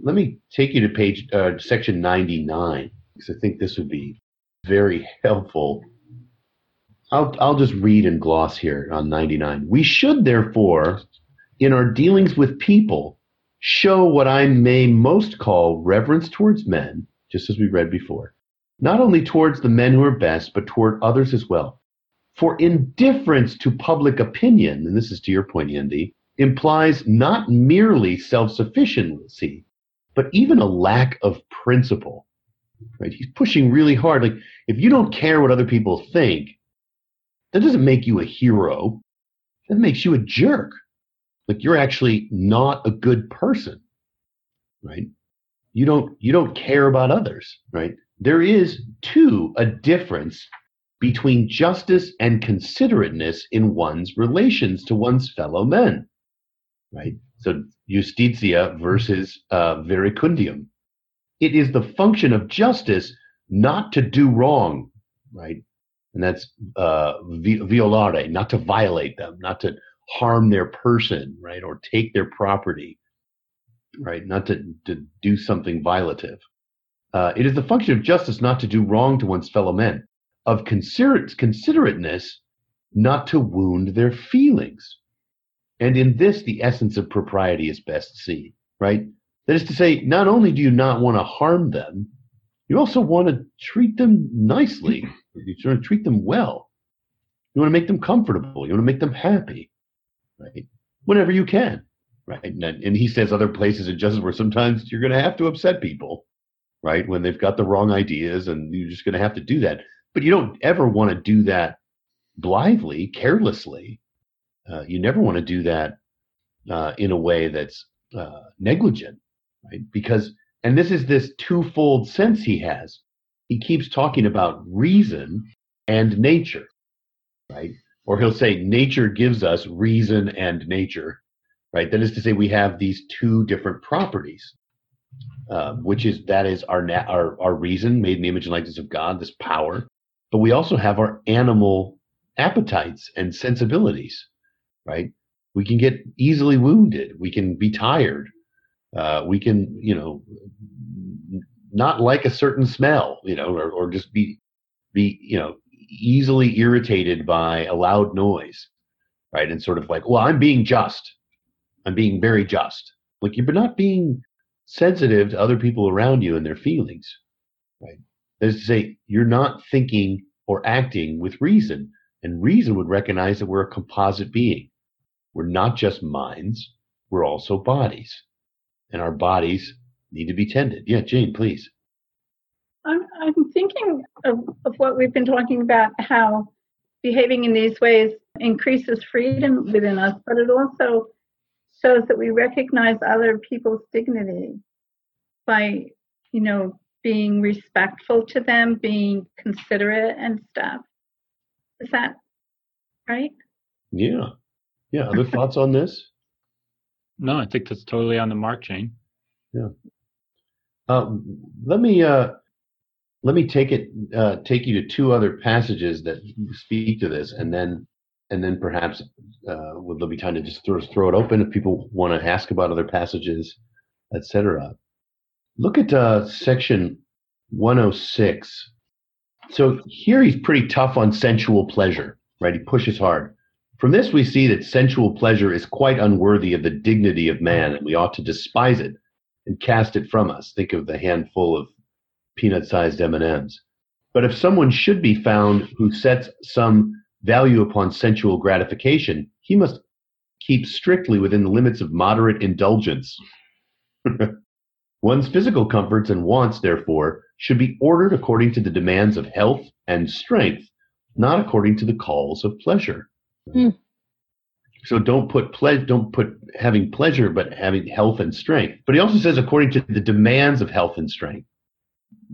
let me take you to page uh, section 99 because I think this would be very helpful. I'll I'll just read and gloss here on 99. We should therefore, in our dealings with people, show what I may most call reverence towards men, just as we read before not only towards the men who are best, but toward others as well. For indifference to public opinion, and this is to your point, Andy, implies not merely self sufficiency, but even a lack of principle. Right? He's pushing really hard. Like, if you don't care what other people think, that doesn't make you a hero. that makes you a jerk. Like you're actually not a good person, right? You don't you don't care about others, right? There is too a difference between justice and considerateness in one's relations to one's fellow men, right? So justitia versus uh, verecundium. It is the function of justice not to do wrong, right? And that's uh, violare, not to violate them, not to harm their person, right, or take their property, right, not to, to do something violative. Uh, it is the function of justice not to do wrong to one's fellow men, of considerate, considerateness not to wound their feelings. And in this, the essence of propriety is best seen, right? That is to say, not only do you not want to harm them, you also want to treat them nicely. You want to treat them well. You want to make them comfortable. You want to make them happy, right? Whenever you can, right? And, and he says other places in justice where sometimes you're going to have to upset people, right? When they've got the wrong ideas, and you're just going to have to do that. But you don't ever want to do that blithely, carelessly. Uh, you never want to do that uh, in a way that's uh, negligent, right? Because, and this is this twofold sense he has. He keeps talking about reason and nature, right? Or he'll say nature gives us reason and nature, right? That is to say, we have these two different properties, uh, which is that is our, na- our our reason, made in the image and likeness of God, this power, but we also have our animal appetites and sensibilities, right? We can get easily wounded. We can be tired. Uh, we can, you know, not like a certain smell, you know, or, or just be, be, you know, easily irritated by a loud noise, right? And sort of like, well, I'm being just. I'm being very just. Like you're not being sensitive to other people around you and their feelings, right? That is to say, you're not thinking or acting with reason. And reason would recognize that we're a composite being. We're not just minds, we're also bodies. And our bodies need to be tended. Yeah, Jane, please. I'm, I'm thinking of, of what we've been talking about, how behaving in these ways increases freedom within us, but it also shows that we recognize other people's dignity by, you know, being respectful to them, being considerate and stuff. Is that right? Yeah. Yeah. Other thoughts on this? No, I think that's totally on the mark, Jane. Yeah. Uh, let me uh, let me take it uh, take you to two other passages that speak to this, and then and then perhaps uh, will there be time to just throw, throw it open if people want to ask about other passages, etc. Look at uh, section 106. So here he's pretty tough on sensual pleasure, right? He pushes hard. From this, we see that sensual pleasure is quite unworthy of the dignity of man, and we ought to despise it and cast it from us. Think of the handful of peanut-sized M&Ms. But if someone should be found who sets some value upon sensual gratification, he must keep strictly within the limits of moderate indulgence. One's physical comforts and wants, therefore, should be ordered according to the demands of health and strength, not according to the calls of pleasure. Mm. So don't put ple- don't put having pleasure, but having health and strength. But he also says according to the demands of health and strength.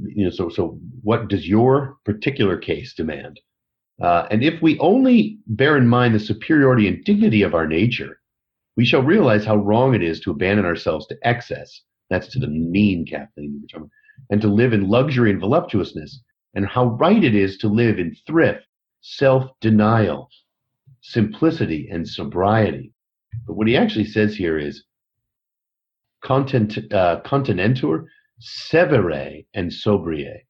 You know, so so what does your particular case demand? Uh, and if we only bear in mind the superiority and dignity of our nature, we shall realize how wrong it is to abandon ourselves to excess that's to the mean, Kathleen. And to live in luxury and voluptuousness, and how right it is to live in thrift, self denial, simplicity, and sobriety. But what he actually says here is content, uh, continenter severe and sobrie.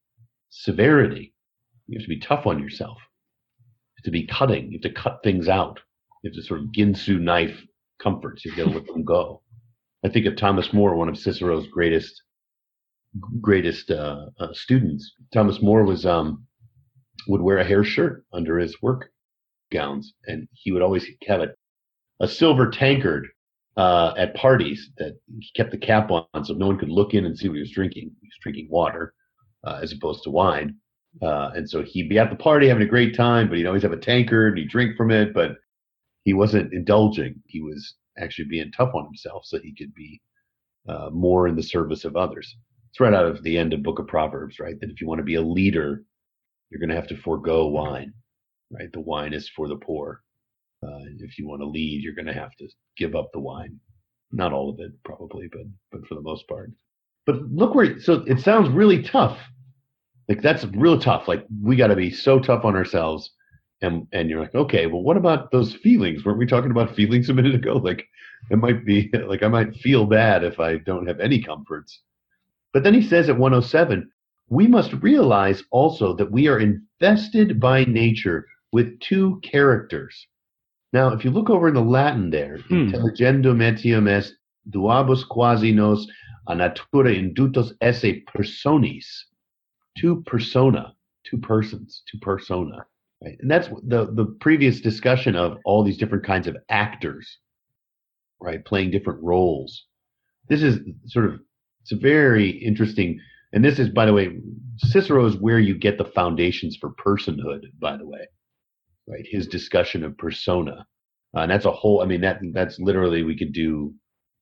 Severity. You have to be tough on yourself. You have to be cutting. You have to cut things out. You have to sort of ginsu knife comforts. You have got to let them go. I think of Thomas More, one of Cicero's greatest greatest uh, uh, students. Thomas More was um, would wear a hair shirt under his work gowns, and he would always have a, a silver tankard uh, at parties that he kept the cap on, so no one could look in and see what he was drinking. He was drinking water uh, as opposed to wine, uh, and so he'd be at the party having a great time, but he'd always have a tankard and he'd drink from it, but he wasn't indulging. He was actually being tough on himself so he could be uh, more in the service of others. It's right out of the end of Book of Proverbs, right? That if you want to be a leader, you're going to have to forego wine, right? The wine is for the poor. Uh, if you want to lead, you're going to have to give up the wine. Not all of it, probably, but but for the most part. But look where. So it sounds really tough. Like that's real tough. Like we got to be so tough on ourselves. And and you're like, okay, well, what about those feelings? Weren't we talking about feelings a minute ago? Like it might be like I might feel bad if I don't have any comforts. But then he says at 107, we must realize also that we are invested by nature with two characters now, if you look over in the Latin there, hmm. intelligendum etiam est duabus quasi nos a natura indutos esse personis, two persona, two persons, two persona. Right? And that's the, the previous discussion of all these different kinds of actors, right, playing different roles. This is sort of, it's a very interesting, and this is, by the way, Cicero is where you get the foundations for personhood, by the way right? His discussion of persona, uh, and that's a whole. I mean, that that's literally we could do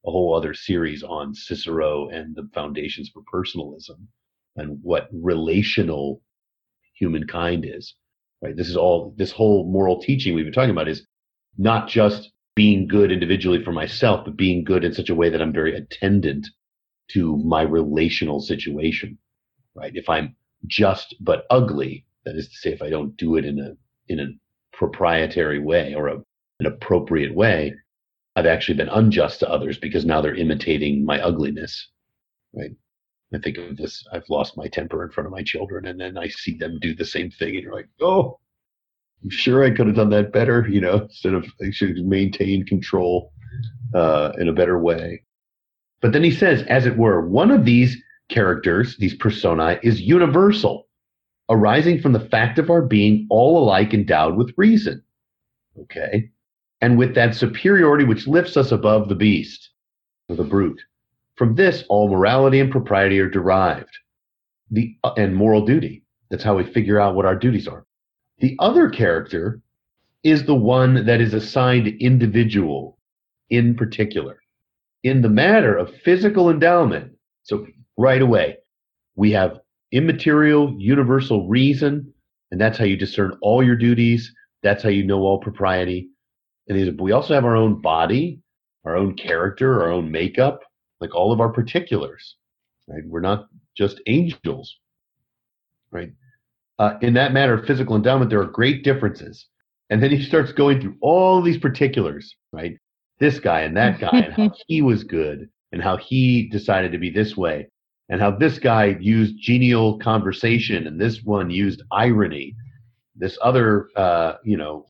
a whole other series on Cicero and the foundations for personalism and what relational humankind is. Right. This is all. This whole moral teaching we've been talking about is not just being good individually for myself, but being good in such a way that I'm very attendant to my relational situation. Right. If I'm just but ugly, that is to say, if I don't do it in a in a proprietary way or a, an appropriate way, I've actually been unjust to others because now they're imitating my ugliness, right? I think of this, I've lost my temper in front of my children, and then I see them do the same thing, and you're like, oh, I'm sure I could have done that better, you know, instead of I should maintain control uh, in a better way. But then he says, as it were, one of these characters, these personae, is universal arising from the fact of our being all alike endowed with reason. Okay. And with that superiority which lifts us above the beast or the brute. From this, all morality and propriety are derived. The uh, and moral duty. That's how we figure out what our duties are. The other character is the one that is assigned individual in particular. In the matter of physical endowment, so right away, we have immaterial, universal reason, and that's how you discern all your duties. That's how you know all propriety. And we also have our own body, our own character, our own makeup, like all of our particulars. Right? We're not just angels. Right? Uh, in that matter of physical endowment, there are great differences. And then he starts going through all these particulars, right? This guy and that guy, and how he was good, and how he decided to be this way, and how this guy used genial conversation and this one used irony. This other, uh, you know,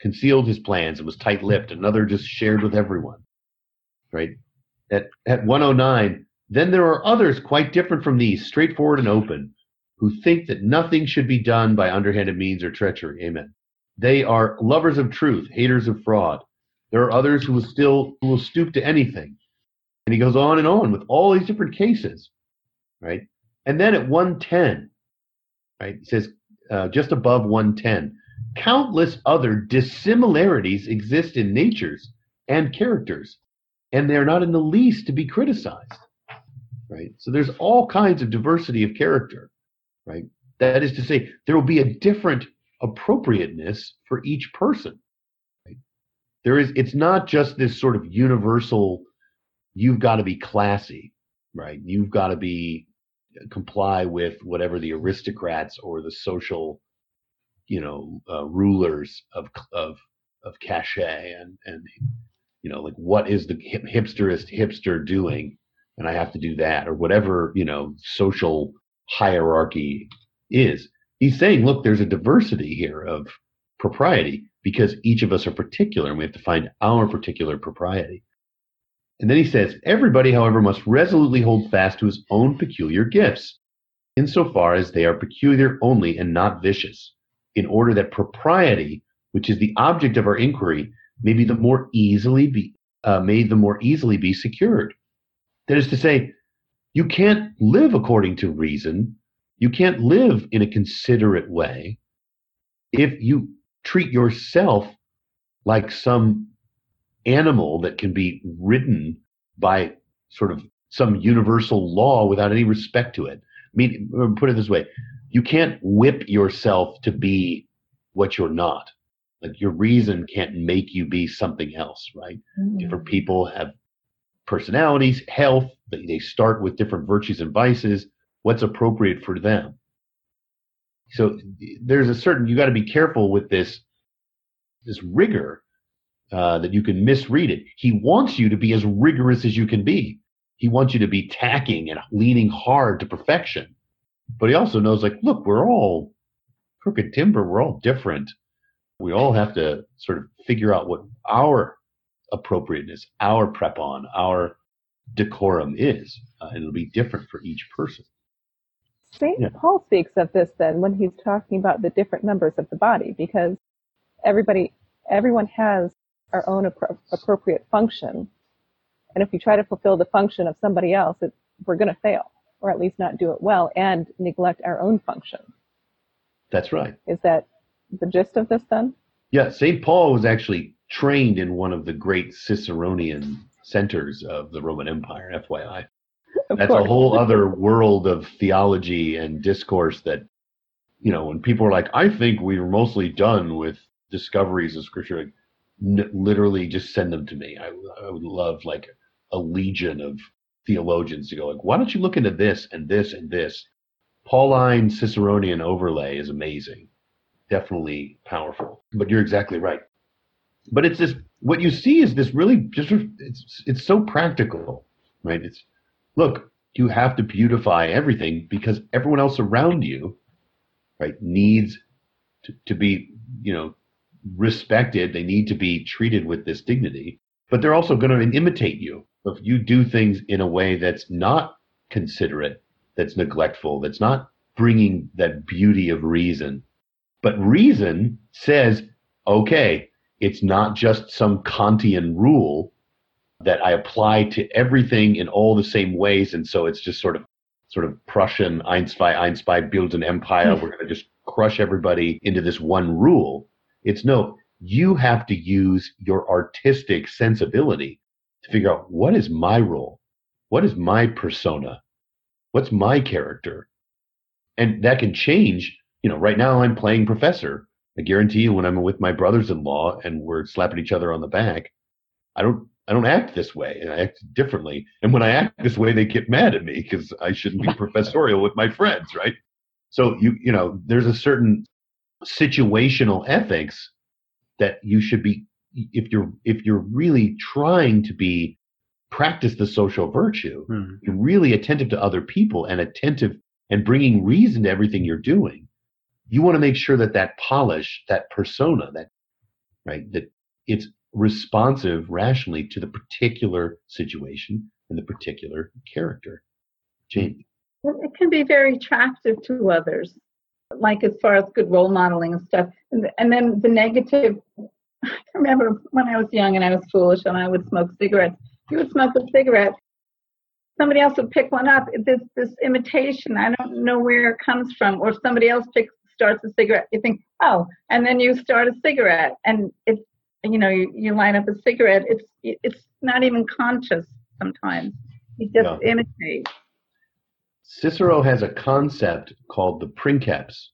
concealed his plans and was tight-lipped. Another just shared with everyone. Right at at 109. Then there are others quite different from these, straightforward and open, who think that nothing should be done by underhanded means or treachery. Amen. They are lovers of truth, haters of fraud. There are others who will still who will stoop to anything. And he goes on and on with all these different cases right? And then at 110, right, it says uh, just above 110, countless other dissimilarities exist in natures and characters, and they're not in the least to be criticized, right? So there's all kinds of diversity of character, right? That is to say, there will be a different appropriateness for each person. Right? There is, it's not just this sort of universal, you've got to be classy, right? You've got to be comply with whatever the aristocrats or the social, you know, uh, rulers of of of cachet and and you know like what is the hip, hipsterist hipster doing, and I have to do that or whatever you know social hierarchy is. He's saying, look, there's a diversity here of propriety because each of us are particular and we have to find our particular propriety. And then he says, Everybody, however, must resolutely hold fast to his own peculiar gifts, insofar as they are peculiar only and not vicious, in order that propriety, which is the object of our inquiry, may be the more easily be uh, may the more easily be secured. That is to say, you can't live according to reason. You can't live in a considerate way if you treat yourself like some animal that can be ridden by sort of some universal law without any respect to it. I mean, put it this way you can't whip yourself to be what you're not. Like your reason can't make you be something else, right? Mm-hmm. Different people have personalities, health, they start with different virtues and vices. What's appropriate for them? So there's a certain you got to be careful with this this rigor uh, that you can misread it. He wants you to be as rigorous as you can be. He wants you to be tacking and leaning hard to perfection. But he also knows, like, look, we're all crooked timber. We're all different. We all have to sort of figure out what our appropriateness, our prepon, our decorum is. Uh, and it'll be different for each person. St. Yeah. Paul speaks of this then when he's talking about the different members of the body because everybody, everyone has our own appro- appropriate function. And if we try to fulfill the function of somebody else, it, we're going to fail, or at least not do it well, and neglect our own function. That's right. Is that the gist of this then? Yeah, St. Paul was actually trained in one of the great Ciceronian centers of the Roman Empire, FYI. Of That's course. a whole other world of theology and discourse that, you know, when people are like, I think we're mostly done with discoveries of scripture, n- literally just send them to me. I, I would love like a legion of theologians to go like, why don't you look into this and this and this? Pauline Ciceronian overlay is amazing, definitely powerful. But you're exactly right. But it's this. What you see is this really just. It's it's so practical, right? It's look. You have to beautify everything because everyone else around you, right, needs to, to be, you know, respected. They need to be treated with this dignity, but they're also going to imitate you. If you do things in a way that's not considerate, that's neglectful, that's not bringing that beauty of reason, but reason says, okay, it's not just some Kantian rule that I apply to everything in all the same ways, and so it's just sort of sort of Prussian Einstein Einstein builds an empire. Hmm. We're going to just crush everybody into this one rule. It's no, you have to use your artistic sensibility to figure out what is my role? What is my persona? What's my character? And that can change. You know, right now I'm playing professor. I guarantee you when I'm with my brothers-in-law and we're slapping each other on the back, I don't I don't act this way. I act differently. And when I act this way, they get mad at me because I shouldn't be professorial with my friends, right? So you you know, there's a certain situational ethics that you should be if you're if you're really trying to be practice the social virtue mm. you're really attentive to other people and attentive and bringing reason to everything you're doing you want to make sure that that polish that persona that right that it's responsive rationally to the particular situation and the particular character. Jane? It can be very attractive to others like as far as good role modeling and stuff. And, and then the negative, I remember when I was young and I was foolish and I would smoke cigarettes. You would smoke a cigarette, somebody else would pick one up. This this imitation, I don't know where it comes from. Or if somebody else picks starts a cigarette, you think, oh, and then you start a cigarette, and it's you know you, you line up a cigarette. It's it's not even conscious sometimes. You just yeah. imitate. Cicero has a concept called the princeps,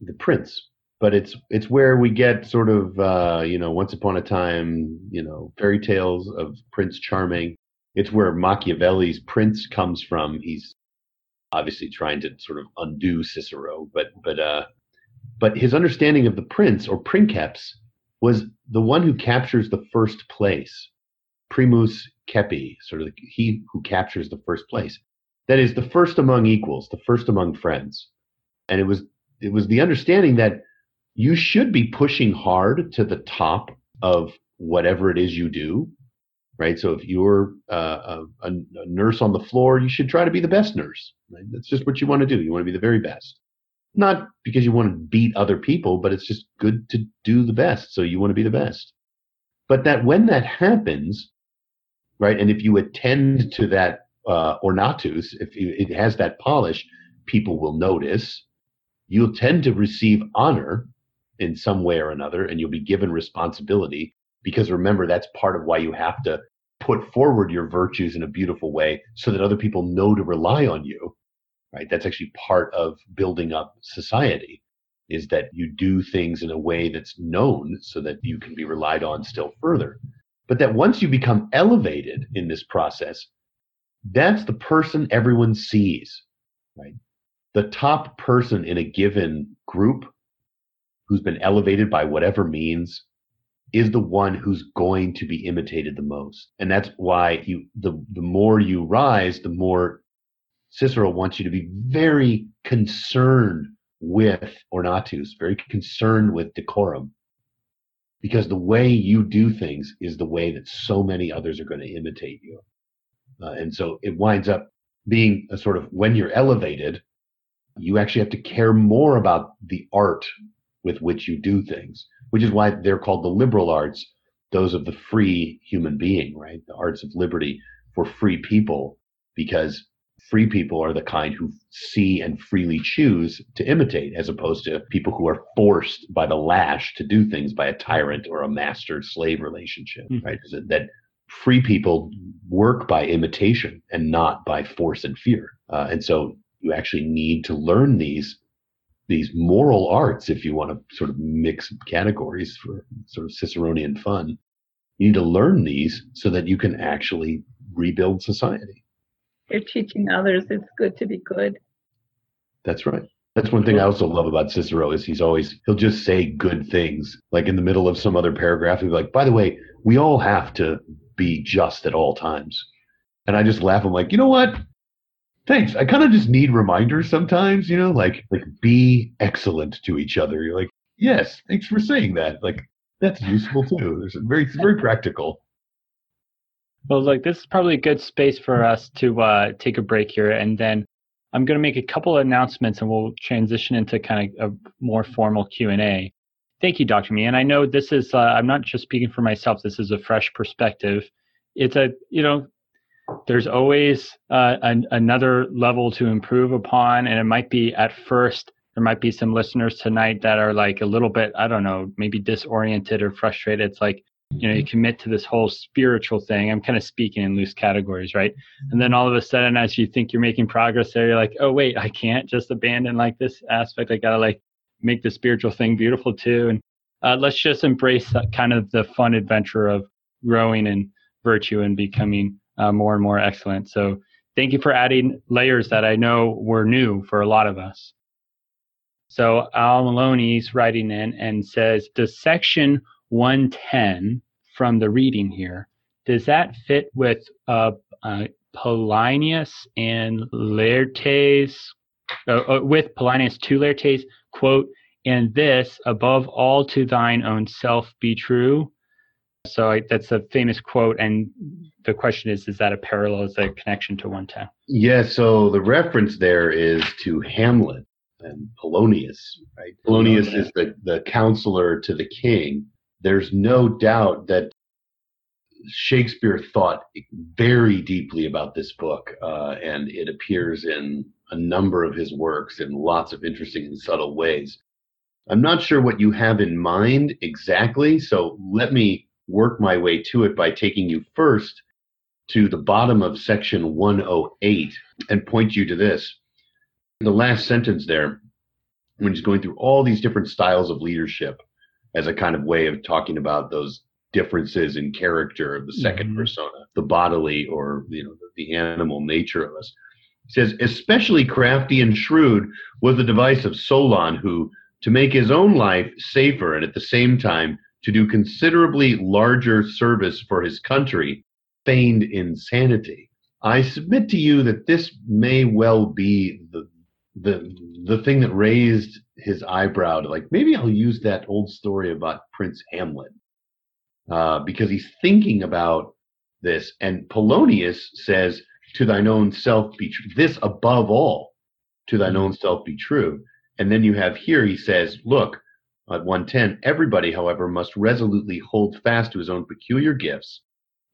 the prince, but it's it's where we get sort of uh, you know once upon a time you know fairy tales of Prince Charming. It's where Machiavelli's prince comes from. He's obviously trying to sort of undo Cicero, but but uh, but his understanding of the prince or princeps was the one who captures the first place, primus cepi, sort of he who captures the first place that is the first among equals, the first among friends. And it was it was the understanding that you should be pushing hard to the top of whatever it is you do, right? So if you're uh, a, a, nurse on the floor, you should try to be the best nurse. Right? That's just what you want to do. You want to be the very best. Not because you want to beat other people, but it's just good to do the best. So you want to be the best. But that when that happens, right, and if you attend to that uh, ornatus, if it has that polish, people will notice. You'll tend to receive honor in some way or another, and you'll be given responsibility. because remember that's part of why you have to put forward your virtues in a beautiful way so that other people know to rely on you right that's actually part of building up society is that you do things in a way that's known so that you can be relied on still further but that once you become elevated in this process that's the person everyone sees right the top person in a given group who's been elevated by whatever means is the one who's going to be imitated the most. And that's why you the the more you rise, the more Cicero wants you to be very concerned with ornatus, very concerned with decorum. Because the way you do things is the way that so many others are going to imitate you. Uh, and so it winds up being a sort of when you're elevated, you actually have to care more about the art with which you do things, which is why they're called the liberal arts, those of the free human being, right? The arts of liberty for free people, because free people are the kind who see and freely choose to imitate, as opposed to people who are forced by the lash to do things by a tyrant or a master slave relationship, mm-hmm. right? That free people work by imitation and not by force and fear. Uh, and so you actually need to learn these these moral arts, if you want to sort of mix categories for sort of Ciceronian fun. You need to learn these so that you can actually rebuild society. You're teaching others it's good to be good. That's right. That's one thing I also love about Cicero is he's always he'll just say good things. Like in the middle of some other paragraph, he'll be like, by the way, we all have to be just at all times. And I just laugh. I'm like, you know what? thanks. I kind of just need reminders sometimes, you know, like like be excellent to each other. You're like, yes, thanks for saying that. Like that's useful too. There's very it's very practical. Well, like this is probably a good space for us to uh, take a break here, and then I'm going to make a couple of announcements, and we'll transition into kind of a more formal Q and A. Thank you, Dr. Me. And I know this is uh, I'm not just speaking for myself. This is a fresh perspective. It's a you know there's always uh, an, another level to improve upon and it might be at first there might be some listeners tonight that are like a little bit i don't know maybe disoriented or frustrated it's like you know you commit to this whole spiritual thing i'm kind of speaking in loose categories right and then all of a sudden as you think you're making progress there you're like oh wait i can't just abandon like this aspect i gotta like make the spiritual thing beautiful too and uh, let's just embrace kind of the fun adventure of growing in virtue and becoming uh, more and more excellent. So thank you for adding layers that I know were new for a lot of us. So Al Maloney's writing in and says, does section 110 from the reading here, does that fit with uh, uh, Polonius and Laertes, uh, uh, with Polonius to Laertes, quote, and this above all to thine own self be true, so I, that's a famous quote, and the question is: Is that a parallel? Is that a connection to 110? Yeah. So the reference there is to Hamlet and Polonius. Right. Polonius is the the counselor to the king. There's no doubt that Shakespeare thought very deeply about this book, uh, and it appears in a number of his works in lots of interesting and subtle ways. I'm not sure what you have in mind exactly, so let me work my way to it by taking you first to the bottom of section 108 and point you to this. The last sentence there, when he's going through all these different styles of leadership as a kind of way of talking about those differences in character of the 2nd mm-hmm. persona, the bodily or you know the animal nature of us. He says, especially crafty and shrewd was the device of Solon, who, to make his own life safer and at the same time to do considerably larger service for his country, feigned insanity. I submit to you that this may well be the the the thing that raised his eyebrow to like maybe I'll use that old story about Prince Hamlet uh, because he's thinking about this. And Polonius says, "To thine own self be true." This above all, to thine own self be true. And then you have here he says, "Look, at 110, everybody, however, must resolutely hold fast to his own peculiar gifts,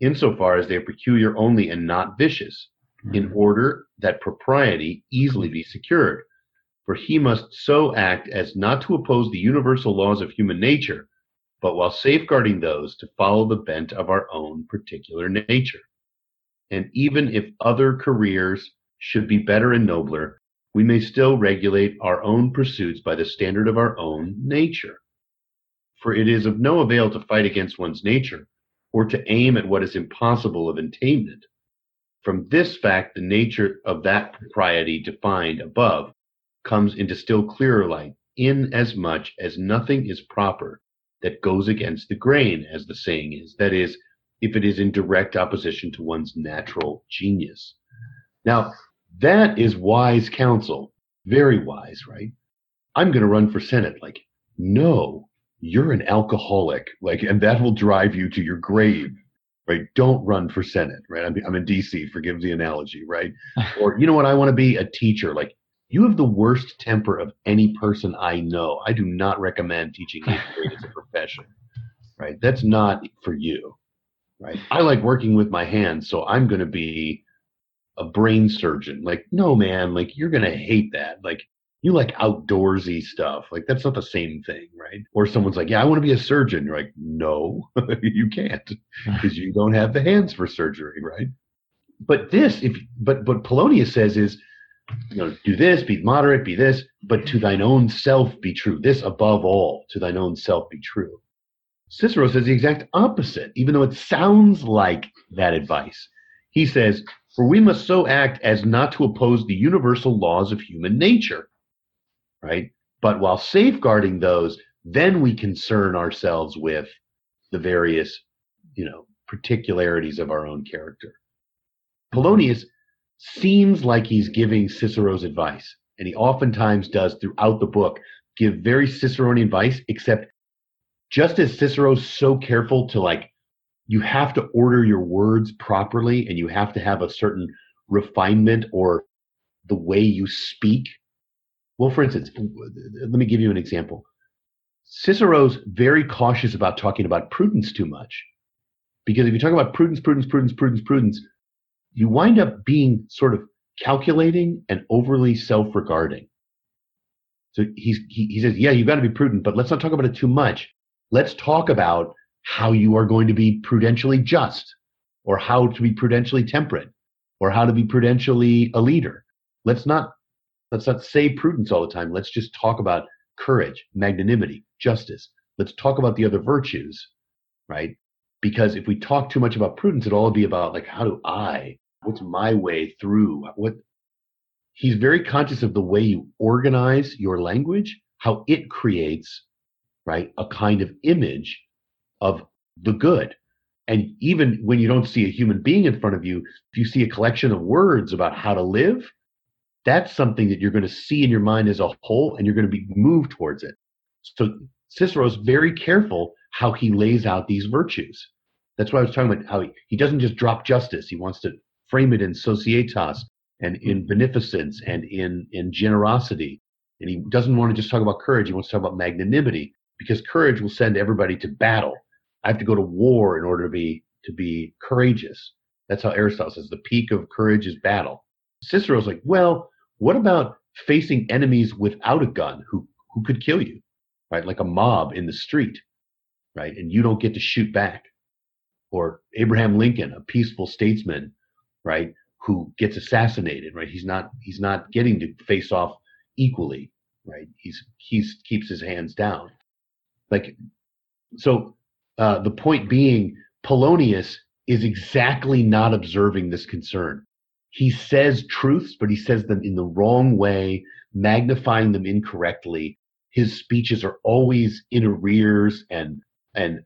insofar as they are peculiar only and not vicious, in mm-hmm. order that propriety easily be secured. For he must so act as not to oppose the universal laws of human nature, but while safeguarding those to follow the bent of our own particular nature. And even if other careers should be better and nobler, we may still regulate our own pursuits by the standard of our own nature. For it is of no avail to fight against one's nature, or to aim at what is impossible of attainment. From this fact, the nature of that propriety defined above comes into still clearer light, inasmuch as nothing is proper that goes against the grain, as the saying is. That is, if it is in direct opposition to one's natural genius. Now, that is wise counsel. Very wise, right? I'm going to run for Senate. Like, no, you're an alcoholic. Like, and that will drive you to your grave, right? Don't run for Senate, right? I'm, I'm in DC, forgive the analogy, right? or, you know what? I want to be a teacher. Like, you have the worst temper of any person I know. I do not recommend teaching eighth grade as a profession, right? That's not for you, right? I like working with my hands, so I'm going to be a brain surgeon. Like, no, man, like you're gonna hate that. Like, you like outdoorsy stuff. Like, that's not the same thing, right? Or someone's like, yeah, I want to be a surgeon. You're like, no, you can't because you don't have the hands for surgery, right? But this, if but but Polonius says is, you know, do this, be moderate, be this, but to thine own self be true. This above all, to thine own self be true. Cicero says the exact opposite, even though it sounds like that advice. He says, for we must so act as not to oppose the universal laws of human nature, right? But while safeguarding those, then we concern ourselves with the various, you know, particularities of our own character. Polonius seems like he's giving Cicero's advice, and he oftentimes does throughout the book give very Ciceronian advice, except just as Cicero's so careful to like you have to order your words properly and you have to have a certain refinement or the way you speak. Well, for instance, let me give you an example. Cicero's very cautious about talking about prudence too much. Because if you talk about prudence, prudence, prudence, prudence, prudence, you wind up being sort of calculating and overly self regarding. So he, he says, yeah, you've got to be prudent, but let's not talk about it too much. Let's talk about how you are going to be prudentially just or how to be prudentially temperate or how to be prudentially a leader. Let's not let's not say prudence all the time. Let's just talk about courage, magnanimity, justice. Let's talk about the other virtues, right? Because if we talk too much about prudence, it'll all be about like how do I, what's my way through what he's very conscious of the way you organize your language, how it creates, right, a kind of image of the good. And even when you don't see a human being in front of you, if you see a collection of words about how to live, that's something that you're going to see in your mind as a whole and you're going to be moved towards it. So Cicero's very careful how he lays out these virtues. That's why I was talking about how he, he doesn't just drop justice. He wants to frame it in societas and in beneficence and in, in generosity. And he doesn't want to just talk about courage. He wants to talk about magnanimity because courage will send everybody to battle. I have to go to war in order to be to be courageous. That's how Aristotle says the peak of courage is battle. Cicero's like, well, what about facing enemies without a gun who who could kill you, right? Like a mob in the street, right? And you don't get to shoot back. Or Abraham Lincoln, a peaceful statesman, right, who gets assassinated, right? He's not he's not getting to face off equally, right? He's he's keeps his hands down. Like so uh, the point being, Polonius is exactly not observing this concern. He says truths, but he says them in the wrong way, magnifying them incorrectly. His speeches are always in arrears and and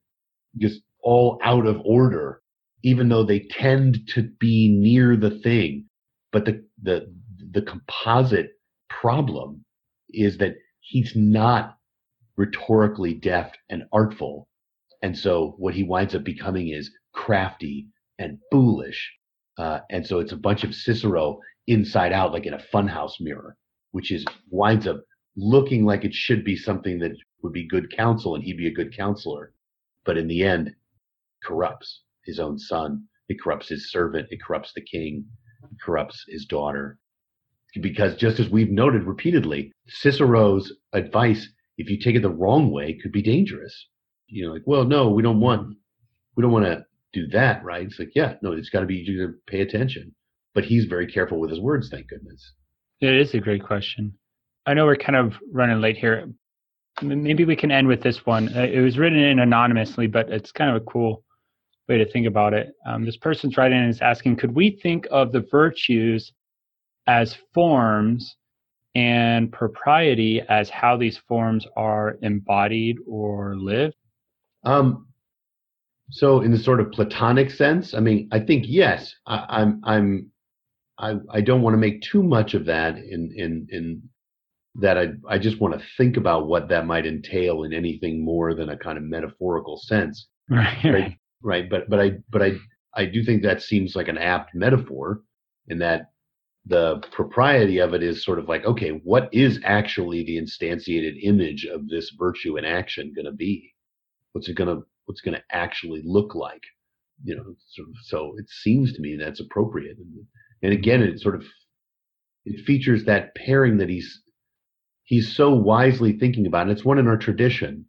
just all out of order, even though they tend to be near the thing. But the the the composite problem is that he's not rhetorically deft and artful and so what he winds up becoming is crafty and foolish. Uh, and so it's a bunch of Cicero inside out, like in a funhouse mirror, which is winds up looking like it should be something that would be good counsel and he'd be a good counselor. But in the end, corrupts his own son. It corrupts his servant. It corrupts the king. It corrupts his daughter. Because just as we've noted repeatedly, Cicero's advice, if you take it the wrong way, could be dangerous you know, like, well, no, we don't want, we don't want to do that, right? It's like, yeah, no, it's got to be you to pay attention. But he's very careful with his words, thank goodness. It is a great question. I know we're kind of running late here. Maybe we can end with this one. Uh, it was written in anonymously, but it's kind of a cool way to think about it. Um, this person's writing and is asking, could we think of the virtues as forms and propriety as how these forms are embodied or lived? Um, so, in the sort of Platonic sense, I mean, I think yes. I, I'm, I'm, I, I don't want to make too much of that in, in, in that I, I just want to think about what that might entail in anything more than a kind of metaphorical sense. Right. Right. right. But, but I, but I, I do think that seems like an apt metaphor in that the propriety of it is sort of like, okay, what is actually the instantiated image of this virtue in action going to be? What's it going to, what's going to actually look like? You know, sort of, so it seems to me that's appropriate. And, and again, it sort of, it features that pairing that he's, he's so wisely thinking about. And it's one in our tradition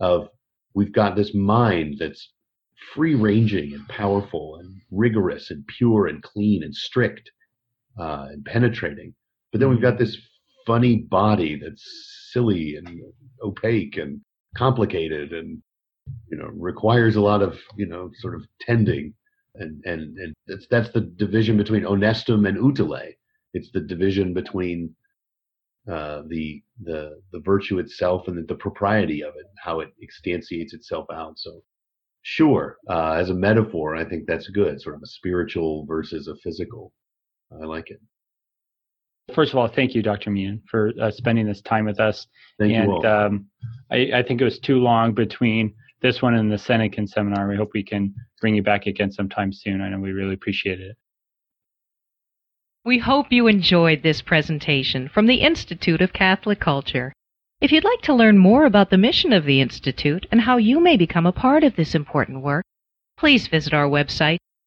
of we've got this mind that's free ranging and powerful and rigorous and pure and clean and strict uh, and penetrating. But then we've got this funny body that's silly and opaque and complicated and you know requires a lot of you know sort of tending. And and and that's that's the division between honestum and utile. It's the division between uh, the the the virtue itself and the, the, propriety of it how it instantiates itself out. So sure uh, as a metaphor i think that's good sort of a spiritual versus a physical I like it. First of all, thank you, Dr. Meehan, for uh, spending this time with us. Thank and, you all. Um, I, I, think it was too long between this one and the Senecan seminar. We hope we can bring you back again sometime soon. I know we really appreciate it. We hope you enjoyed this presentation from the Institute of Catholic Culture. If you'd like to learn more about the mission of the Institute and how you may become a part of this important work, please visit our website